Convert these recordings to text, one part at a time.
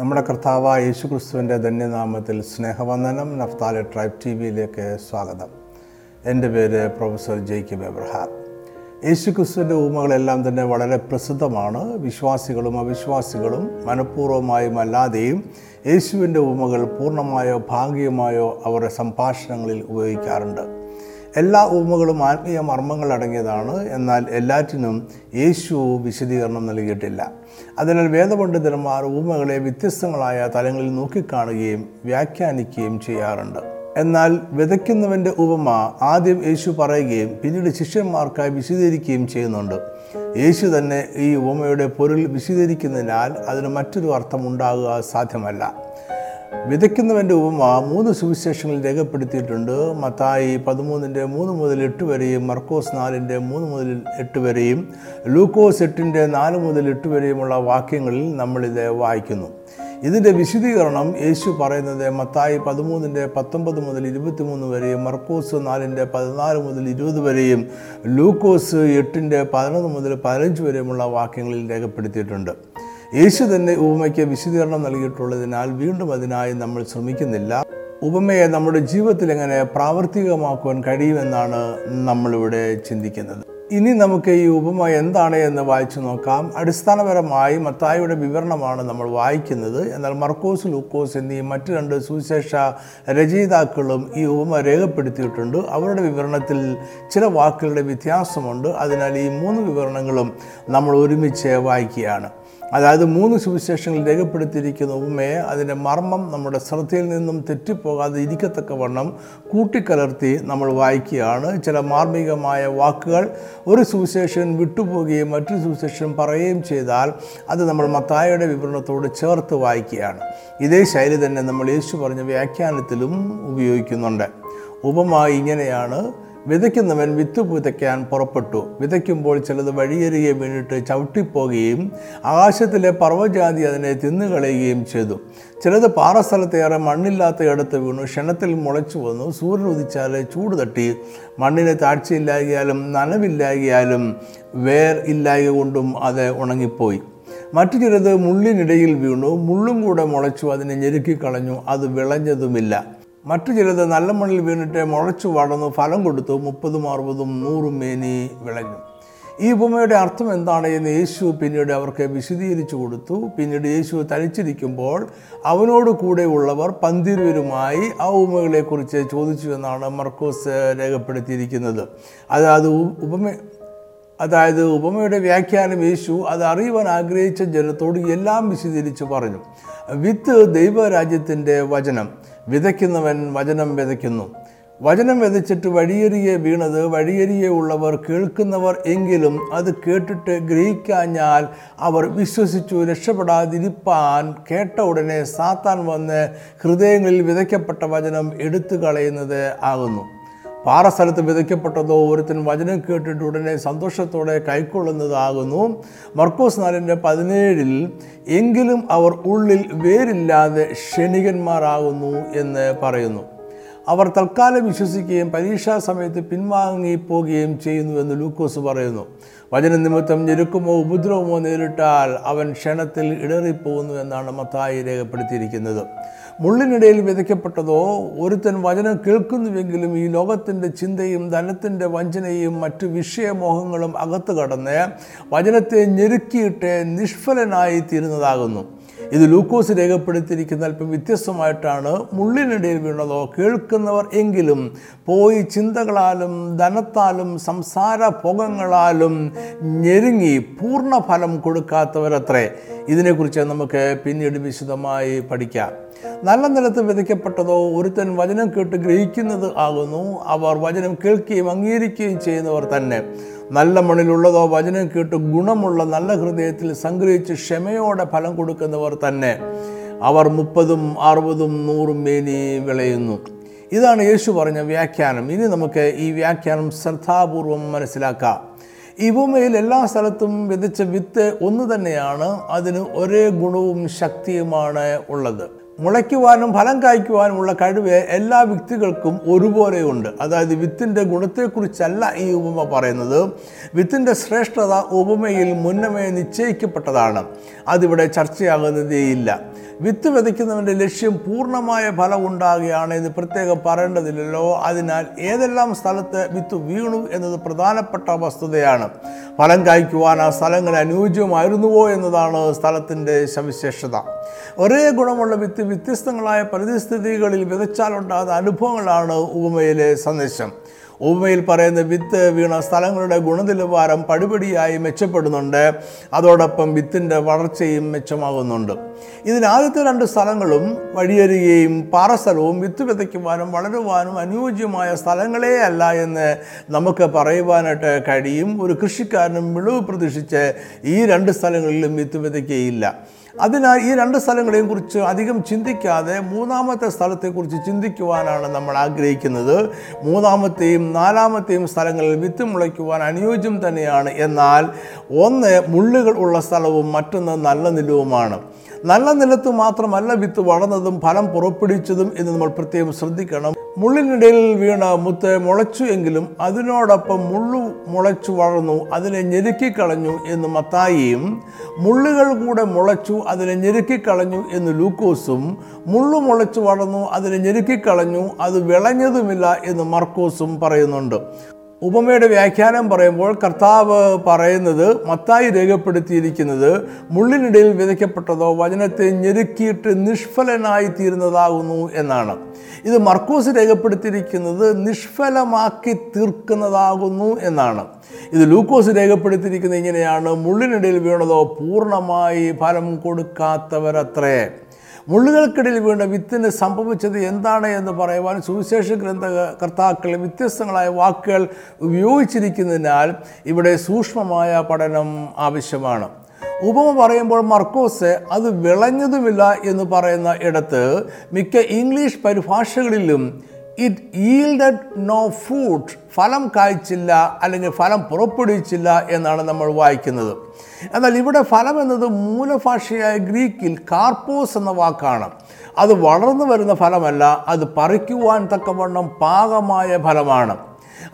നമ്മുടെ കർത്താവായ യേശു ക്രിസ്തുവിന്റെ ധന്യനാമത്തിൽ സ്നേഹവന്ദനം നഫ്താല ട്രൈബ് ടി വിയിലേക്ക് സ്വാഗതം. എന്റെ പേര് പ്രൊഫസർ ജെയ്ക്കിബ് എബ്രഹാം യേശു ക്രിസ്തുവിന്റെ ഊമകളെല്ലാം തന്നെ വളരെ പ്രസിദ്ധമാണ്. വിശ്വാസികളും അവിശ്വാസികളും മനഃപൂർവമായും അല്ലാതെയും യേശുവിന്റെ ഊമകൾ പൂർണമായോ ഭാഗികമായോ അവരുടെ സംഭാഷണങ്ങളിൽ ഉപയോഗിക്കാറുണ്ട്. എല്ലാ ഉപമകളും ആത്മീയ മർമ്മങ്ങൾ അടങ്ങിയതാണ്. എന്നാൽ എല്ലാറ്റിനും യേശു വിശദീകരണം നൽകിയിട്ടില്ല. അതിനാൽ വേദപണ്ഡിതന്മാർ ഉപമകളെ വ്യത്യസ്തങ്ങളായ തലങ്ങളിൽ നോക്കിക്കാണുകയും വ്യാഖ്യാനിക്കുകയും ചെയ്യാറുണ്ട്. എന്നാൽ വിതയ്ക്കുന്നവന്റെ ഉപമ ആദ്യം യേശു പറയുകയും പിന്നീട് ശിഷ്യന്മാർക്കായി വിശദീകരിക്കുകയും ചെയ്യുന്നുണ്ട്. യേശു തന്നെ ഈ ഉപമയുടെ പൊരുൾ വിശദീകരിക്കുന്നതിനാൽ അതിന് മറ്റൊരു അർത്ഥം ഉണ്ടാകുക സാധ്യമല്ല. വിതയ്ക്കുന്നവന്റെ ഉപമ മൂന്ന് സുവിശേഷങ്ങളിൽ രേഖപ്പെടുത്തിയിട്ടുണ്ട്. മത്തായി പതിമൂന്നിന്റെ മൂന്ന് മുതൽ എട്ട് വരെയും മർക്കോസ് നാലിന്റെ മൂന്ന് മുതൽ എട്ട് വരെയും ലൂക്കോസ് എട്ടിന്റെ നാല് മുതൽ എട്ട് വരെയുമുള്ള വാക്യങ്ങളിൽ നമ്മളിത് വായിക്കുന്നു. ഇതിന്റെ വിശദീകരണം യേശു പറയുന്നത് മത്തായി പതിമൂന്നിന്റെ പത്തൊമ്പത് മുതൽ ഇരുപത്തിമൂന്ന് വരെയും മർക്കോസ് നാലിന്റെ പതിനാല് മുതൽ ഇരുപത് വരെയും ലൂക്കോസ് എട്ടിന്റെ പതിനൊന്ന് മുതൽ പതിനഞ്ച് വരെയുമുള്ള വാക്യങ്ങളിൽ രേഖപ്പെടുത്തിയിട്ടുണ്ട്. യേശു തന്നെ ഉപമയ്ക്ക് വിശദീകരണം നൽകിയിട്ടുള്ളതിനാൽ വീണ്ടും അതിനായി നമ്മൾ ശ്രമിക്കുന്നില്ല. ഉപമയെ നമ്മുടെ ജീവിതത്തിൽ എങ്ങനെ പ്രാവർത്തികമാക്കുവാൻ കഴിയുമെന്നാണ് നമ്മളിവിടെ ചിന്തിക്കുന്നത്. ഇനി നമുക്ക് ഈ ഉപമ എന്താണ് എന്ന് വായിച്ചു നോക്കാം. അടിസ്ഥാനപരമായി മത്തായിയുടെ വിവരണമാണ് നമ്മൾ വായിക്കുന്നത്. എന്നാൽ മർക്കോസ് ലൂക്കോസ് എന്നീ മറ്റ് രണ്ട് സുവിശേഷ രചയിതാക്കളും ഈ ഉപമ രേഖപ്പെടുത്തിയിട്ടുണ്ട്. അവരുടെ വിവരണത്തിൽ ചില വാക്കുകളുടെ വ്യത്യാസമുണ്ട്. അതിനാൽ ഈ മൂന്ന് വിവരണങ്ങളും നമ്മൾ ഒരുമിച്ച് വായിക്കുകയാണ്. അതായത് മൂന്ന് സുവിശേഷങ്ങൾ രേഖപ്പെടുത്തിയിരിക്കുന്ന ഉപമയെ അതിന്റെ മർമ്മം നമ്മുടെ ശ്രദ്ധയിൽ നിന്നും തെറ്റിപ്പോകാതെ ഇരിക്കത്തക്കവണ്ണം കൂട്ടിക്കലർത്തി നമ്മൾ വായിക്കുകയാണ്. ചില മാർമികമായ വാക്കുകൾ ഒരു സുവിശേഷൻ വിട്ടുപോകുകയും മറ്റൊരു സുവിശേഷൻ പറയുകയും ചെയ്താൽ അത് നമ്മൾ മത്തായുടെ വിവരണത്തോട് ചേർത്ത് വായിക്കുകയാണ്. ഇതേ ശൈലി തന്നെ നമ്മൾ യേശു പറഞ്ഞ വ്യാഖ്യാനത്തിലും ഉപയോഗിക്കുന്നുണ്ട്. ഉപമ ഇങ്ങനെയാണ് വിതയ്ക്കുന്നവൻ വിത്ത് വിതയ്ക്കാൻ പുറപ്പെട്ടു. വിതയ്ക്കുമ്പോൾ ചിലത് വഴിയരികെ വീണിട്ട് ചവിട്ടിപ്പോകുകയും ആകാശത്തിലെ പർവജാതി അതിനെ തിന്നുകളയുകയും ചെയ്തു. ചിലത് പാറസ്ഥലത്തേറെ മണ്ണില്ലാത്ത ഇടത്ത് വീണു. ക്ഷണത്തിൽ മുളച്ചു വന്നു. സൂര്യൻ ഉദിച്ചാൽ ചൂട് തട്ടി. മണ്ണിന് താഴ്ചയില്ലാകിയാലും നനവില്ലാകിയാലും വേർ ഇല്ലായ കൊണ്ടും അത് ഉണങ്ങിപ്പോയി. മറ്റു ചിലത് മുള്ളിനിടയിൽ വീണു. മുള്ളും കൂടെ മുളച്ചു അതിനെ ഞെരുക്കിക്കളഞ്ഞു അത് വിളഞ്ഞതുമില്ല. മറ്റു ചിലത് നല്ല മണ്ണിൽ വീണിട്ട് മുളച്ചു വളർന്നു ഫലം കൊടുത്തു മുപ്പതും അറുപതും നൂറും മേനി വിളഞ്ഞു. ഈ ഉപമയുടെ അർത്ഥം എന്താണ് എന്ന് യേശു പിന്നീട് അവർക്ക് വിശദീകരിച്ചു കൊടുത്തു. പിന്നീട് യേശു തനിച്ചിരിക്കുമ്പോൾ അവനോട് കൂടെ ഉള്ളവർ പന്തിരുവരുമായി ആ ഉപമകളെക്കുറിച്ച് ചോദിച്ചു എന്നാണ് മർക്കോസ് രേഖപ്പെടുത്തിയിരിക്കുന്നത്. അതായത് ഉപമ അതായത് ഉപമയുടെ വ്യാഖ്യാനം യേശു അത് അറിയുവാൻ ആഗ്രഹിച്ച ജനത്തോട് എല്ലാം വിശദീകരിച്ച് പറഞ്ഞു. വിത്ത് ദൈവരാജ്യത്തിന്റെ വചനം. വിതയ്ക്കുന്നവൻ വചനം വിതയ്ക്കുന്നു. വചനം വിതച്ചിട്ട് വഴിയരിയെ വീണത് വഴിയരിയെ ഉള്ളവർ കേൾക്കുന്നവർ എങ്കിലും അത് കേട്ടിട്ട് ഗ്രഹിക്കാഞ്ഞാൽ അവർ വിശ്വസിച്ചു രക്ഷപ്പെടാതിരിപ്പാൻ കേട്ട ഉടനെ സാത്താൻ വന്ന് ഹൃദയങ്ങളിൽ വിതയ്ക്കപ്പെട്ട വചനം എടുത്തു കളയുന്നത് ആകുന്നു. പാറസ്ഥലത്ത് വിതയ്ക്കപ്പെട്ടതോ ഒരുത്തൻ വചനം കേട്ടിട്ട് ഉടനെ സന്തോഷത്തോടെ കൈക്കൊള്ളുന്നതാകുന്നു. മർക്കോസ് നാലിന്റെ പതിനേഴിൽ എങ്കിലും അവർ ഉള്ളിൽ വേരില്ലാതെ ക്ഷണികന്മാരാകുന്നു എന്ന് പറയുന്നു. അവർ തൽക്കാലം വിശ്വസിക്കുകയും പരീക്ഷാ സമയത്ത് പിൻവാങ്ങിപ്പോവുകയും ചെയ്യുന്നു എന്ന് ലൂക്കോസ് പറയുന്നു. വചന നിമിത്തം ഞെരുക്കമോ ഉപദ്രവമോ നേരിട്ടാൽ അവൻ ക്ഷണത്തിൽ ഇടറിപ്പോകുന്നു എന്നാണ് മത്തായി രേഖപ്പെടുത്തിയിരിക്കുന്നത്. മുള്ളിനിടയിൽ വിതയ്ക്കപ്പെട്ടതോ ഒരുത്തൻ വചനം കേൾക്കുന്നുവെങ്കിലും ഈ ലോകത്തിന്റെ ചിന്തയും ധനത്തിന്റെ വഞ്ചനയും മറ്റു വിഷയമോഹങ്ങളും അകത്തു കടന്ന് വചനത്തെ ഞെരുക്കിയിട്ട് നിഷ്ഫലനായി തീരുന്നതാകുന്നു. ഇത് ലൂക്കോസ് രേഖപ്പെടുത്തിയിരിക്കുന്ന അല്പം വ്യത്യസ്തമായിട്ടാണ് മുള്ളിനിടയിൽ വീണതോ കേൾക്കുന്നവർ എങ്കിലും പോയി ചിന്തകളാലും ധനത്താലും സംസാര ഭോഗങ്ങളാലും ഞെരുങ്ങി പൂർണ ഫലം കൊടുക്കാത്തവരത്രേ. ഇതിനെക്കുറിച്ച് നമുക്ക് പിന്നീട് വിശദമായി പഠിക്കാം. നല്ല നിലത്ത് വിതയ്ക്കപ്പെട്ടതോ ഒരുത്തൻ വചനം കേട്ട് ഗ്രഹിക്കുന്നത് ആകുന്നു. അവർ വചനം കേൾക്കുകയും അംഗീകരിക്കുകയും ചെയ്യുന്നവർ തന്നെ. നല്ല മണ്ണിലുള്ളതോ വചനം കേട്ട് ഗുണമുള്ള നല്ല ഹൃദയത്തിൽ സംഗ്രഹിച്ച് ക്ഷമയോടെ ഫലം കൊടുക്കുന്നവർ തന്നെ അവർ മുപ്പതും അറുപതും നൂറും മേനി വിളയുന്നു. ഇതാണ് യേശു പറഞ്ഞ വ്യാഖ്യാനം. ഇനി നമുക്ക് ഈ വ്യാഖ്യാനം ശ്രദ്ധാപൂർവം മനസ്സിലാക്കാം. ഈ ഭൂമിയിൽ എല്ലാ സ്ഥലത്തും വിതച്ച വിത്ത് ഒന്ന് തന്നെയാണ്. അതിന് ഒരേ ഗുണവും ശക്തിയുമാണ് ഉള്ളത്. മുളയ്ക്കുവാനും ഫലം കായ്ക്കുവാനുമുള്ള കഴിവ് എല്ലാ വ്യക്തികൾക്കും ഒരുപോലെയുണ്ട്. അതായത് വിത്തിന്റെ ഗുണത്തെക്കുറിച്ചല്ല ഈ ഉപമ പറയുന്നത്. വിത്തിന്റെ ശ്രേഷ്ഠത ഉപമയിൽ മുന്നമേ നിശ്ചയിക്കപ്പെട്ടതാണ്. അതിവിടെ ചർച്ചയാകുന്നതേയില്ല. വിത്ത് വിതയ്ക്കുന്നവന്റെ ലക്ഷ്യം പൂർണമായ ഫലം ഉണ്ടാകുകയാണ് എന്ന് പ്രത്യേകം പറയേണ്ടതില്ലല്ലോ. അതിനാൽ ഏതെല്ലാം സ്ഥലത്ത് വിത്ത് വീണു എന്നത് പ്രധാനപ്പെട്ട വസ്തുതയാണ്. ഫലം കായ്ക്കുവാൻ ആ സ്ഥലങ്ങൾ അനുയോജ്യമായിരുന്നുവോ എന്നതാണ് സ്ഥലത്തിന്റെ സവിശേഷത. ഒരേ ഗുണമുള്ള വിത്ത് വ്യത്യസ്തങ്ങളായ പരിസ്ഥിതികളിൽ വിതച്ചാലുണ്ടാകുന്ന അനുഭവങ്ങളാണ് ഉപമയിലെ സന്ദേശം. ഉപമയിൽ പറയുന്ന വിത്ത് വീണ സ്ഥലങ്ങളുടെ ഗുണനിലവാരം പടിപടിയായി മെച്ചപ്പെടുന്നുണ്ട്. അതോടൊപ്പം വിത്തിന്റെ വളർച്ചയും മെച്ചമാകുന്നുണ്ട്. ഇതിനാദ്യത്തെ രണ്ട് സ്ഥലങ്ങളും വഴിയരികയും പാറസ്ഥലവും വിത്ത് വിതയ്ക്കുവാനും വളരുവാനും അനുയോജ്യമായ സ്ഥലങ്ങളേ അല്ല എന്ന് നമുക്ക് പറയുവാനായിട്ട് കഴിയും. ഒരു കൃഷിക്കാരനും വിളവ് പ്രതീക്ഷിച്ച് ഈ രണ്ട് സ്ഥലങ്ങളിലും വിത്ത് വിതയ്ക്കുകയില്ല. അതിനാൽ ഈ രണ്ട് സ്ഥലങ്ങളെയും കുറിച്ച് അധികം ചിന്തിക്കാതെ മൂന്നാമത്തെ സ്ഥലത്തെക്കുറിച്ച് ചിന്തിക്കുവാനാണ് നമ്മൾ ആഗ്രഹിക്കുന്നത്. മൂന്നാമത്തെയും നാലാമത്തെയും സ്ഥലങ്ങളിൽ വിത്ത് മുളയ്ക്കുവാൻ അനുയോജ്യം തന്നെയാണ്. എന്നാൽ ഒന്ന് മുള്ളുകൾ ഉള്ള സ്ഥലവും മറ്റൊന്ന് നല്ല നിലവുമാണ്. നല്ല നിലത്ത് മാത്രമല്ല വിത്ത് വളർന്നതും ഫലം പുറപ്പെടുവിച്ചതും എന്ന് നമ്മൾ പ്രത്യേകം ശ്രദ്ധിക്കണം. മുള്ളിനിടയിൽ വീണ മുത്ത് മുളച്ചു എങ്കിലും അതിനോടൊപ്പം മുള്ളു മുളച്ചു വളർന്നു അതിനെ ഞെരുക്കിക്കളഞ്ഞു എന്ന് മത്തായിയും മുള്ളുകൾ കൂടെ മുളച്ചു അതിനെ ഞെരുക്കിക്കളഞ്ഞു എന്ന് ലൂക്കോസും മുള്ളു മുളച്ചു വളർന്നു അതിനെ ഞെരുക്കിക്കളഞ്ഞു അത് വിളഞ്ഞതുമില്ല എന്ന് മർക്കോസും പറയുന്നുണ്ട്. ഉപമയുടെ വ്യാഖ്യാനം പറയുമ്പോൾ കർത്താവ് പറയുന്നത് മത്തായി രേഖപ്പെടുത്തിയിരിക്കുന്നത് മുള്ളിനിടയിൽ വിതയ്ക്കപ്പെട്ടതോ വചനത്തെ ഞെരുക്കിയിട്ട് നിഷ്ഫലനായി തീരുന്നതാകുന്നു എന്നാണ്. ഇത് മർക്കോസ് രേഖപ്പെടുത്തിയിരിക്കുന്നത് നിഷ്ഫലമാക്കി തീർക്കുന്നതാകുന്നു എന്നാണ്. ഇത് ലൂക്കോസ് രേഖപ്പെടുത്തിയിരിക്കുന്നത് ഇങ്ങനെയാണ് മുള്ളിനിടയിൽ വീണതോ പൂർണമായി ഫലം കൊടുക്കാത്തവരത്രേ. മുള്ളുകൾക്കിടയിൽ വീണ വിത്തിന് സംഭവിച്ചത് എന്താണ് എന്ന് പറയുവാൻ സുവിശേഷ ഗ്രന്ഥ കർത്താക്കൾ വ്യത്യസ്തങ്ങളായ വാക്കുകൾ ഉപയോഗിച്ചിരിക്കുന്നതിനാൽ ഇവിടെ സൂക്ഷ്മമായ പഠനം ആവശ്യമാണ്. ഉപമ പറയുമ്പോൾ മർക്കോസ് അത് വിളഞ്ഞതുമില്ല എന്ന് പറയുന്ന ഇടത്ത് മിക്ക ഇംഗ്ലീഷ് പരിഭാഷകളിലും ഇറ്റ് ഈൽഡഡ് നോ ഫ്രൂട്ട് ഫലം കായ്ച്ചില്ല അല്ലെങ്കിൽ ഫലം പുറപ്പെടുവിച്ചില്ല എന്നാണ് നമ്മൾ വായിക്കുന്നത്. എന്നാൽ ഇവിടെ ഫലം എന്നത് മൂലഭാഷയായ ഗ്രീക്കിൽ കാർപ്പോസ് എന്ന വാക്കാണ്. അത് വളർന്നു വരുന്ന ഫലമല്ല അത് പറിക്കുവാൻ തക്കവണ്ണം പാകമായ ഫലമാണ്.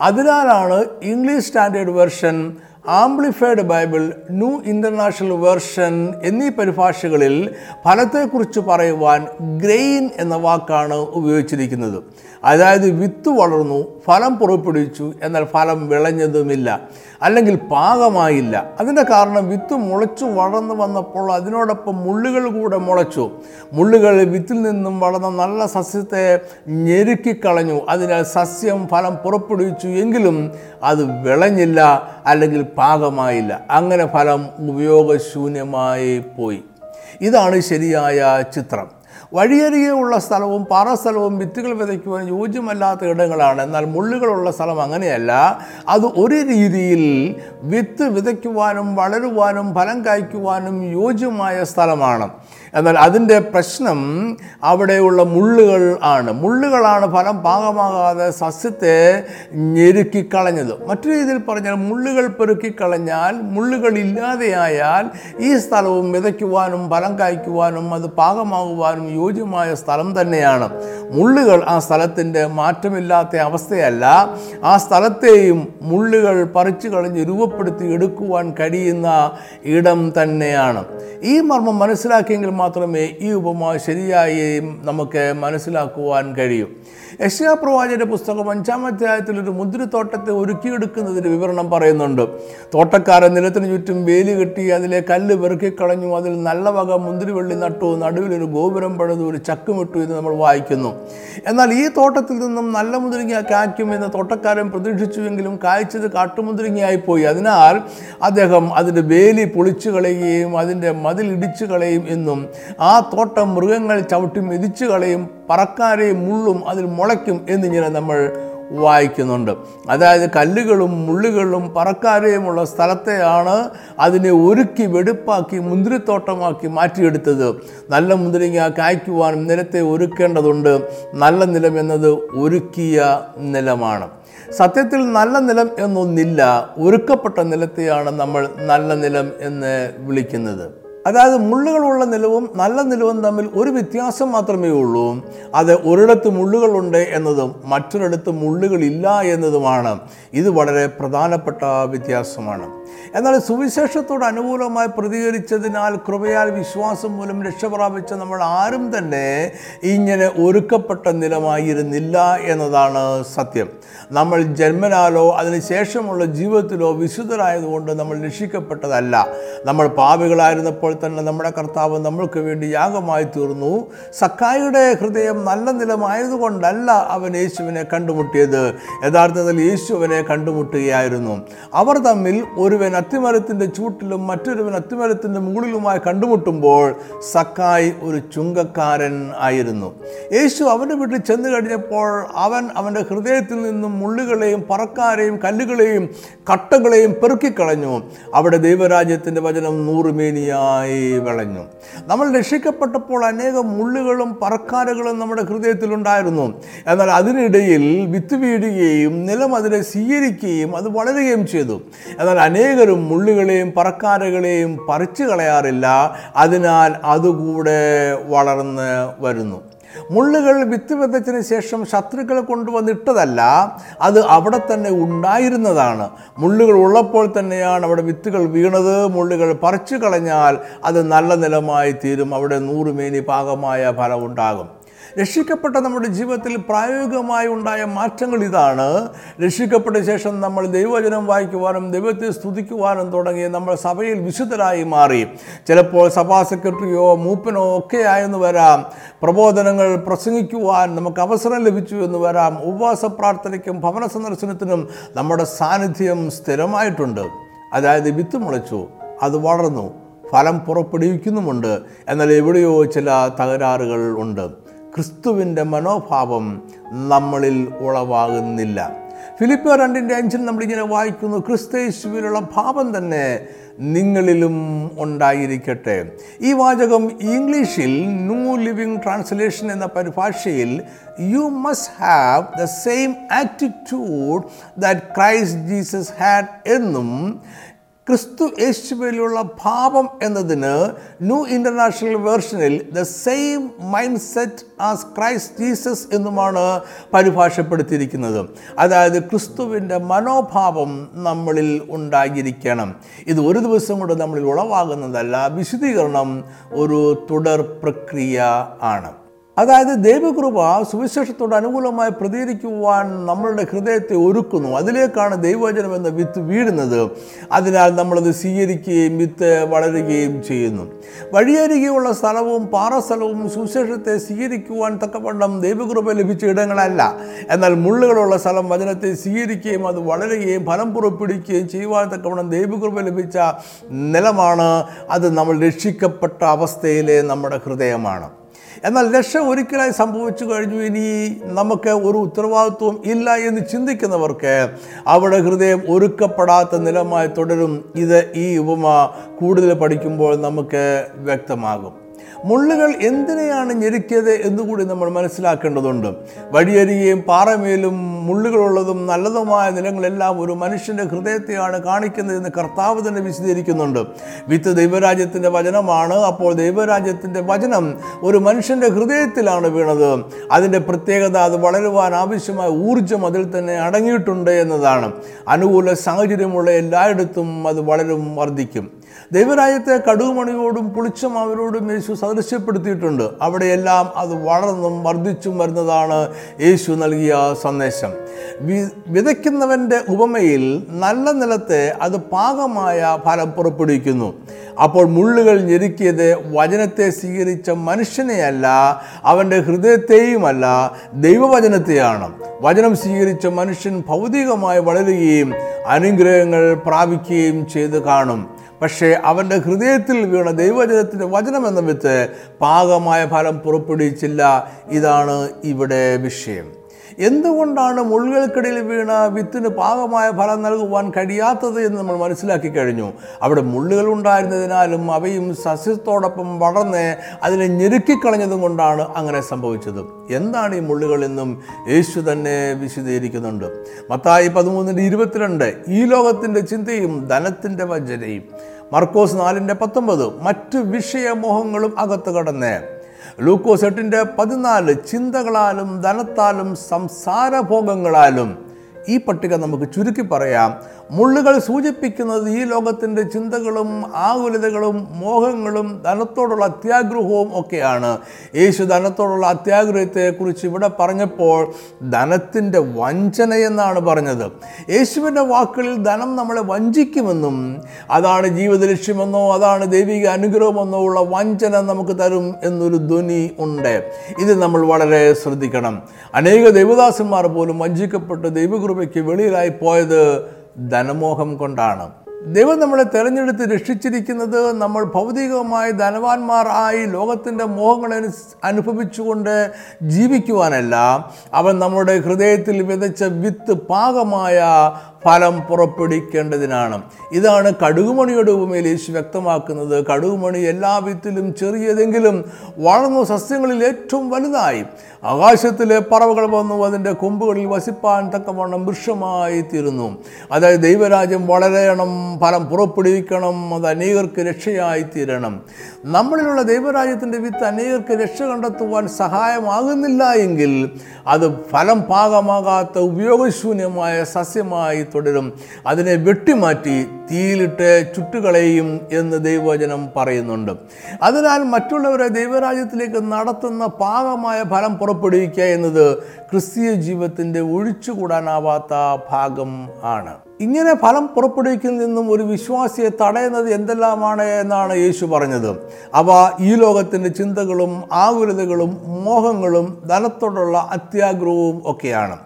അതിനാലാണ് English Standard Version Amplified Bible New International Version എന്നീ പരിഭാഷകളിൽ ഫലത്തെക്കുറിച്ച് പറയുവാൻ ഗ്രെയിൻ എന്ന വാക്കാണ് ഉപയോഗിച്ചിരിക്കുന്നത്. അതായത് വിത്ത് വളർന്നു ഫലം പുറപ്പെടുവിച്ചു എന്നാൽ ഫലം വിളഞ്ഞതുമില്ല അല്ലെങ്കിൽ പാകമായില്ല. അതിന്റെ കാരണം വിത്ത് മുളച്ചു വളർന്നു വന്നപ്പോൾ അതിനോടൊപ്പം മുള്ളുകൾ കൂടെ മുളച്ചു. മുള്ളുകൾ വിത്തിൽ നിന്നും വളർന്ന നല്ല സസ്യത്തെ ഞെരുക്കിക്കളഞ്ഞു അതിനാൽ സസ്യം ഫലം പുറപ്പെടുവിച്ചു എങ്കിലും അത് വിളഞ്ഞില്ല അല്ലെങ്കിൽ പാകമായില്ല. അങ്ങനെ ഫലം ഉപയോഗശൂന്യമായി പോയി. ഇതാണ് ശരിയായ ചിത്രം. വഴിയരികെ ഉള്ള സ്ഥലവും പാറസ്ഥലവും വിത്തുകൾ വിതയ്ക്കുവാൻ യോജ്യമല്ലാത്ത ഇടങ്ങളാണ്. എന്നാൽ മുള്ളുകളുള്ള സ്ഥലം അങ്ങനെയല്ല. അത് ഒരു രീതിയിൽ വിത്ത് വിതയ്ക്കുവാനും വളരുവാനും ഫലം കായ്ക്കുവാനും യോജ്യമായ സ്ഥലമാണ്. എന്നാൽ അതിന്റെ പ്രശ്നം അവിടെയുള്ള മുള്ളുകൾ ആണ്. മുള്ളുകളാണ് ഫലം പാകമാകാതെ സസ്യത്തെ ഞെരുക്കിക്കളഞ്ഞത്. മറ്റു രീതിയിൽ പറഞ്ഞാൽ മുള്ളുകൾ പെറുക്കിക്കളഞ്ഞാൽ മുള്ളുകൾ ഇല്ലാതെയായാൽ ഈ സ്ഥലവും വിതയ്ക്കുവാനും ഫലം കായ്ക്കുവാനും അത് പാകമാകുവാനും യോജ്യമായ സ്ഥലം തന്നെയാണ്. മുള്ളുകൾ ആ സ്ഥലത്തിന്റെ മാറ്റമില്ലാത്ത അവസ്ഥയല്ല. ആ സ്ഥലത്തെയും മുള്ളുകൾ പറിച്ചു കളഞ്ഞ് രൂപപ്പെടുത്തി എടുക്കുവാൻ കഴിയുന്ന ഇടം തന്നെയാണ്. ഈ മർമ്മം മനസ്സിലാക്കിയെങ്കിൽ മാത്രമേ ഈ ഉപമ ശരിയായി നമുക്ക് മനസ്സിലാക്കുവാൻ കഴിയൂ. യശ്യാപ്രവാചന്റെ പുസ്തകം അഞ്ചാം അധ്യായത്തിൽ ഒരു മുന്തിരിത്തോട്ടത്തെ ഒരുക്കിയെടുക്കുന്നതിന്റെ വിവരണം പറയുന്നുണ്ട്. തോട്ടക്കാരൻ നിലത്തിന് ചുറ്റും വേലി കെട്ടി അതിലെ കല്ല് വെറുക്കിക്കളഞ്ഞു അതിൽ നല്ല വക മുന്തിരിവള്ളി നട്ടു നടുവിലൊരു ഗോപുരം പണിതു ഒരു ചക്കുമിട്ടു എന്ന് നമ്മൾ വായിക്കുന്നു. എന്നാൽ ഈ തോട്ടത്തിൽ നിന്നും നല്ല മുതിരിങ്ങ കായ്ക്കും എന്ന് തോട്ടക്കാരൻ പ്രതീക്ഷിച്ചുവെങ്കിലും കായ്ച്ചത് കാട്ടുമുന്തിരിങ്ങയായി പോയി. അതിനാൽ അദ്ദേഹം അതിന്റെ വേലി പൊളിച്ചു കളയുകയും അതിന്റെ മതിൽ ഇടിച്ചു കളയും എന്നും ആ തോട്ടം മൃഗങ്ങൾ ചവിട്ടി മെതിച്ചു കളയും പറക്കാരെയും മുള്ളും അതിൽ മുളയ്ക്കും എന്നിങ്ങനെ നമ്മൾ വായിക്കുന്നുണ്ട്. അതായത് കല്ലുകളും മുള്ളുകളും പറക്കാരെയുമുള്ള സ്ഥലത്തെയാണ് അതിനെ ഒരുക്കി വെടുപ്പാക്കി മുന്തിരിത്തോട്ടമാക്കി മാറ്റിയെടുത്തത്. നല്ല മുന്തിരിങ്ങ കായ്ക്കുവാനും നിലത്തെ ഒരുക്കേണ്ടതുണ്ട്. നല്ല നിലം എന്നത് ഒരുക്കിയ നിലമാണ്. സത്യത്തിൽ നല്ല നിലം എന്നൊന്നില്ല ഒരുക്കപ്പെട്ട നിലത്തെയാണ് നമ്മൾ നല്ല നിലം എന്ന് വിളിക്കുന്നത്. അതായത് മുള്ളുകളുള്ള നിലവും നല്ല നിലവും തമ്മിൽ ഒരു വ്യത്യാസം മാത്രമേ ഉള്ളൂ. അത് ഒരിടത്ത് മുള്ളുകളുണ്ട് എന്നതും മറ്റൊരിടത്ത് മുള്ളുകളില്ല എന്നതുമാണ്. ഇത് വളരെ പ്രധാനപ്പെട്ട വ്യത്യാസമാണ്. എന്നാൽ സുവിശേഷത്തോട് അനുകൂലമായി പ്രതികരിച്ചതിനാൽ കൃപയാൽ വിശ്വാസം മൂലം രക്ഷ പ്രാപിച്ച നമ്മൾ ആരും തന്നെ ഇങ്ങനെ ഒരുക്കപ്പെട്ട നിലമായിരുന്നില്ല എന്നതാണ് സത്യം. നമ്മൾ ജന്മനാലോ അതിനുശേഷമുള്ള ജീവിതത്തിലോ വിശുദ്ധരായതുകൊണ്ട് നമ്മൾ രക്ഷിക്കപ്പെട്ടതല്ല. നമ്മൾ പാപികളായിരുന്നപ്പോൾ തന്നെ നമ്മുടെ കർത്താവ് നമ്മൾക്ക് വേണ്ടി യാഗമായി തീർന്നു. സക്കായിയുടെ ഹൃദയം നല്ല നിലമായതുകൊണ്ടല്ല അവൻ യേശുവിനെ കണ്ടുമുട്ടിയത്. യഥാർത്ഥത്തിൽ യേശുവിനെ കണ്ടുമുട്ടുകയായിരുന്നു. അവർ തമ്മിൽ ഒരുവൻ അത്തിമരത്തിന്റെ ചൂട്ടിലും മറ്റൊരുവൻ അത്തിമരത്തിന്റെ മുകളിലുമായി കണ്ടുമുട്ടുമ്പോൾ സക്കായി ഒരു ചുങ്കക്കാരൻ ആയിരുന്നു. യേശു അവന്റെ വീട്ടിൽ ചെന്ന് കഴിഞ്ഞപ്പോൾ അവൻ അവന്റെ ഹൃദയത്തിൽ നിന്നും മുള്ളുകളെയും പറക്കാരെയും കല്ലുകളെയും കട്ടകളെയും പെറുക്കിക്കളഞ്ഞു. അവിടെ ദൈവരാജ്യത്തിന്റെ വചനം നൂറുമേനിയായി വിളഞ്ഞു. നമ്മൾ രക്ഷിക്കപ്പെട്ടപ്പോൾ അനേകം മുള്ളുകളും പറക്കാരകളും നമ്മുടെ ഹൃദയത്തിലുണ്ടായിരുന്നു. എന്നാൽ അതിനിടയിൽ വിത്ത് വീഴുകയും നിലം അതിനെ സ്വീകരിക്കുകയും അത് വളരുകയും ചെയ്തു. എന്നാൽ അനേകരും മുള്ളുകളെയും പറക്കാരകളെയും പറിച്ചു കളയാറില്ല. അതിനാൽ അതുകൂടെ വളർന്ന് വരുന്നു. മുള്ളുകൾ വിത്ത് വിതച്ചതിന് ശേഷം ശത്രുക്കൾ കൊണ്ടുവന്നിട്ടതല്ല അത് അവിടെ തന്നെ ഉണ്ടായിരുന്നതാണ്. മുള്ളുകൾ ഉള്ളപ്പോൾ തന്നെയാണ് അവിടെ വിത്തുകൾ വീണത്. മുള്ളുകൾ പറിച്ചു കളഞ്ഞാൽ അത് നല്ല നിലമായി തീരും. അവിടെ നൂറുമേനി പാകമായ ഫലം ഉണ്ടാകും. രക്ഷിക്കപ്പെട്ട നമ്മുടെ ജീവിതത്തിൽ പ്രായോഗികമായി ഉണ്ടായ മാറ്റങ്ങൾ ഇതാണ്. രക്ഷിക്കപ്പെട്ട ശേഷം നമ്മൾ ദൈവവചനം വായിക്കുവാനും ദൈവത്തെ സ്തുതിക്കുവാനും തുടങ്ങി നമ്മൾ സഭയിൽ വിശുദ്ധരായി മാറി. ചിലപ്പോൾ സഭാ സെക്രട്ടറിയോ മൂപ്പനോ ഒക്കെ ആയെന്ന് വരാം. പ്രബോധനങ്ങൾ പ്രസംഗിക്കുവാൻ നമുക്ക് അവസരം ലഭിച്ചു എന്ന് വരാം. ഉപവാസ പ്രാർത്ഥനയ്ക്കും ഭവന സന്ദർശനത്തിനും നമ്മുടെ സാന്നിധ്യം സ്ഥിരമായിട്ടുണ്ട്. അതായത് വിത്ത് മുളച്ചു അത് വളർന്നു ഫലം പുറപ്പെടുവിക്കുന്നുമുണ്ട്. എന്നാൽ എവിടെയോ ചില തകരാറുകൾ ഉണ്ട്. ക്രിസ്തുവിന്റെ മനോഭാവം നമ്മളിൽ ഉളവാകുന്നില്ല. ഫിലിപ്പോ രണ്ടിന്റെ അഞ്ചിൽ നമ്മളിങ്ങനെ വായിക്കുന്നു ക്രിസ്തയേശുവിലുള്ള ഭാവം തന്നെ നിങ്ങളിലും ഉണ്ടായിരിക്കട്ടെ. ഈ വാചകം ഇംഗ്ലീഷിൽ ന്യൂ ലിവിങ് ട്രാൻസ്ലേഷൻ എന്ന പരിഭാഷയിൽ you must have the same attitude that Christ Jesus had എന്നും ക്രിസ്തു യേശുവിലുള്ള ഭാവം എന്നതിന് New International വേർഷനിൽ the same mind set as Christ Jesus എന്നുമാണ് പരിഭാഷപ്പെടുത്തിയിരിക്കുന്നത്. അതായത് ക്രിസ്തുവിന്റെ മനോഭാവം നമ്മളിൽ ഉണ്ടായിരിക്കണം. ഇത് ഒരു ദിവസം കൊണ്ട് നമ്മളിൽ ഉളവാകുന്നതല്ല വിശദീകരണം ഒരു തുടർ പ്രക്രിയ ആണ്. അതായത് ദൈവകൃപ സുവിശേഷത്തോട് അനുകൂലമായി പ്രതികരിക്കുവാൻ നമ്മളുടെ ഹൃദയത്തെ ഒരുക്കുന്നു. അതിലേക്കാണ് ദൈവവചനം എന്ന വിത്ത് വീഴുന്നത്. അതിനാൽ നമ്മളത് സ്വീകരിക്കുകയും വിത്ത് വളരുകയും ചെയ്യുന്നു. വഴിയരികെയുള്ള സ്ഥലവും പാറസ്ഥലവും സുവിശേഷത്തെ സ്വീകരിക്കുവാൻ തക്കവണ്ണം ദൈവകൃപ ലഭിച്ച ഇടങ്ങളല്ല. എന്നാൽ മുള്ളുകളുള്ള സ്ഥലം വചനത്തെ സ്വീകരിക്കുകയും അത് വളരുകയും ഫലം പുറപ്പെടുകയും ചെയ്യുവാൻ തക്കവണ്ണം ദൈവകൃപ ലഭിച്ച നിലമാണ്. അത് നമ്മൾ രക്ഷിക്കപ്പെട്ട അവസ്ഥയിലെ നമ്മുടെ ഹൃദയമാണ്. എന്നാൽ രക്ഷ ഒരിക്കലായി സംഭവിച്ചു കഴിഞ്ഞു. ഇനി നമുക്ക് ഒരു ഉത്തരവാദിത്വം ഇല്ല എന്ന് ചിന്തിക്കുന്നവർക്ക് അവിടെ ഹൃദയം ഒരുക്കപ്പെടാത്ത നിലമായി തുടരും. ഇത് ഈ ഉപമ കൂടുതൽ പഠിക്കുമ്പോൾ നമുക്ക് വ്യക്തമാകും. മുള്ളുകൾ എന്തിനെയാണ് ഞെരുക്കിയത് എന്നുകൂടി നമ്മൾ മനസ്സിലാക്കേണ്ടതുണ്ട്. വഴിയരികെയും പാറമേലും മുള്ളുകളുള്ളതും നല്ലതുമായ നിലങ്ങളെല്ലാം ഒരു മനുഷ്യന്റെ ഹൃദയത്തെയാണ് കാണിക്കുന്നതെന്ന് കർത്താവ് തന്നെ വിശദീകരിക്കുന്നുണ്ട്. വിത്ത് ദൈവരാജ്യത്തിന്റെ വചനമാണ്. അപ്പോൾ ദൈവരാജ്യത്തിന്റെ വചനം ഒരു മനുഷ്യന്റെ ഹൃദയത്തിലാണ് വീണത്. അതിന്റെ പ്രത്യേകത അത് വളരുവാൻ ആവശ്യമായ ഊർജം അതിൽ തന്നെ അടങ്ങിയിട്ടുണ്ട് എന്നതാണ്. അനുകൂല സാഹചര്യമുള്ള എല്ലായിടത്തും അത് വളരും വർദ്ധിക്കും. ദൈവരാജ്യത്തെ കടുകുമണിയോടും പുളിച്ചമാവരോടും യേശു സദൃശ്യപ്പെടുത്തിയിട്ടുണ്ട്. അവിടെയെല്ലാം അത് വളർന്നും വർദ്ധിച്ചും വരുന്നതാണ് യേശു നൽകിയ സന്ദേശം. വി വിതയ്ക്കുന്നവന്റെ ഉപമയിൽ നല്ല നിലത്തെ അത് പാകമായ ഫലം പുറപ്പെടുവിക്കുന്നു. അപ്പോൾ മുള്ളുകൾ ഞെരുക്കിയത് വചനത്തെ സ്വീകരിച്ച മനുഷ്യനെയല്ല അവന്റെ ഹൃദയത്തെയുമല്ല ദൈവവചനത്തെയാണ്. വചനം സ്വീകരിച്ച മനുഷ്യൻ ഭൗതികമായി വളരുകയും അനുഗ്രഹങ്ങൾ പ്രാപിക്കുകയും ചെയ്ത് കാണും. പക്ഷേ അവന്റെ ഹൃദയത്തിൽ വീണ ദൈവജനത്തിന്റെ വചനം എന്ന വിത്ത് പാകമായ ഫലം പുറപ്പെടുവിച്ചില്ല. ഇതാണ് ഇവിടെ വിഷയം. എന്തുകൊണ്ടാണ് മുള്ളുകൾക്കിടയിൽ വീണ വിത്തിന് പാകമായ ഫലം നൽകുവാൻ കഴിയാത്തത് എന്ന് നമ്മൾ മനസ്സിലാക്കി കഴിഞ്ഞു. അവിടെ മുള്ളുകൾ ഉണ്ടായിരുന്നതിനാലും അവയും സസ്യത്തോടൊപ്പം വളർന്ന് അതിനെ ഞെരുക്കിക്കളഞ്ഞതും കൊണ്ടാണ് അങ്ങനെ സംഭവിച്ചത്. എന്താണ് ഈ മുള്ളുകൾ എന്നും യേശു തന്നെ വിശദീകരിക്കുന്നുണ്ട്. മത്തായി പതിമൂന്നിന്റെ ഇരുപത്തിരണ്ട് ഈ ലോകത്തിന്റെ ചിന്തയും ധനത്തിന്റെ വഞ്ചനയും. മർക്കോസ് നാലിന്റെ പത്തൊമ്പത് മറ്റ് വിഷയമോഹങ്ങളും അകത്ത് കടന്ന് ലൂക്കോസ് എട്ടിന്റെ പതിനാല് ചിന്തകളാലും ധനത്താലും സംസാരഭോഗങ്ങളാലും ഈ പട്ടിക നമുക്ക് ചുരുക്കി പറയാം. മുള്ളുകൾ സൂചിപ്പിക്കുന്നത് ഈ ലോകത്തിന്റെ ചിന്തകളും ആകുലതകളും മോഹങ്ങളും ധനത്തോടുള്ള അത്യാഗ്രഹവും ഒക്കെയാണ്. യേശു ധനത്തോടുള്ള അത്യാഗ്രഹത്തെക്കുറിച്ച് ഇവിടെ പറഞ്ഞപ്പോൾ ധനത്തിന്റെ വഞ്ചന എന്നാണ് പറഞ്ഞത്. യേശുവിന്റെ വാക്കുകളിൽ ധനം നമ്മളെ വഞ്ചിക്കുമെന്നും അതാണ് ജീവിത ലക്ഷ്യമെന്നോ അതാണ് ദൈവിക അനുഗ്രഹമെന്നോ ഉള്ള വഞ്ചന നമുക്ക് തരും എന്നൊരു ധ്വനി ഉണ്ട്. ഇത് നമ്മൾ വളരെ ശ്രദ്ധിക്കണം. അനേക ദൈവദാസന്മാർ പോലും വഞ്ചിക്കപ്പെട്ട് ദൈവകൃപയ്ക്ക് വെളിയിലായി പോയത് ധനമോഹം കൊണ്ടാണ്. ദൈവം നമ്മളെ തെരഞ്ഞെടുത്ത് രക്ഷിച്ചിരിക്കുന്നത് നമ്മൾ ഭൗതികമായി ധനവാന്മാർ ആയി ലോകത്തിന്റെ മോഹങ്ങളെ അനുഭവിച്ചുകൊണ്ട് ജീവിക്കുവാനല്ല. അവൻ നമ്മുടെ ഹൃദയത്തിൽ വിതച്ച വിത്ത് പാകമായ ഫലം പുറപ്പെടുവിക്കേണ്ടതിനാണ്. ഇതാണ് കടുകുമണിയുടെ ഉപമയിൽ യേശു വ്യക്തമാക്കുന്നത്. കടുകുമണി എല്ലാ വിത്തിലും ചെറിയതെങ്കിലും വളർന്നു സസ്യങ്ങളിൽ ഏറ്റവും വലുതായി. ആകാശത്തിലെ പറവകൾ വന്നു അതിന്റെ കൊമ്പുകളിൽ വസിപ്പാൻ തക്കവണ്ണം വൃക്ഷമായി തീരുന്നു. അതായത് ദൈവരാജ്യം വളരണം ഫലം പുറപ്പെടുവിക്കണം അത് അനേകർക്ക് രക്ഷയായി തീരണം. നമ്മളിലുള്ള ദൈവരാജ്യത്തിന്റെ വിത്ത് അനേകർക്ക് രക്ഷ കണ്ടെത്തുവാൻ സഹായമാകുന്നില്ല എങ്കിൽ അത് ഫലം പാകമാകാത്ത ഉപയോഗശൂന്യമായ സസ്യമായി തുടരും. അതിനെ വെട്ടിമാറ്റി തീയിലിട്ട് ചുട്ടുകളയും എന്ന് ദൈവവചനം പറയുന്നുണ്ട്. അതിനാൽ മറ്റുള്ളവരെ ദൈവരാജ്യത്തിലേക്ക് നടത്തുന്ന പാകമായ ഫലം പുറപ്പെടുവിക്കുക എന്നത് ക്രിസ്തീയ ജീവിതത്തിന്റെ ഒഴിച്ചുകൂടാനാവാത്ത ഭാഗം ആണ്. ഇങ്ങനെ ഫലം പുറപ്പെടുവിക്കുന്നതിൽ നിന്നും ഒരു വിശ്വാസിയെ തടയുന്നത് എന്തെല്ലാമാണ് എന്നാണ് യേശു പറഞ്ഞത്. അവ ഈ ലോകത്തിന്റെ ചിന്തകളും ആകുലതകളും മോഹങ്ങളും ധനത്തോടുള്ള അത്യാഗ്രഹവും ഒക്കെയാണ്.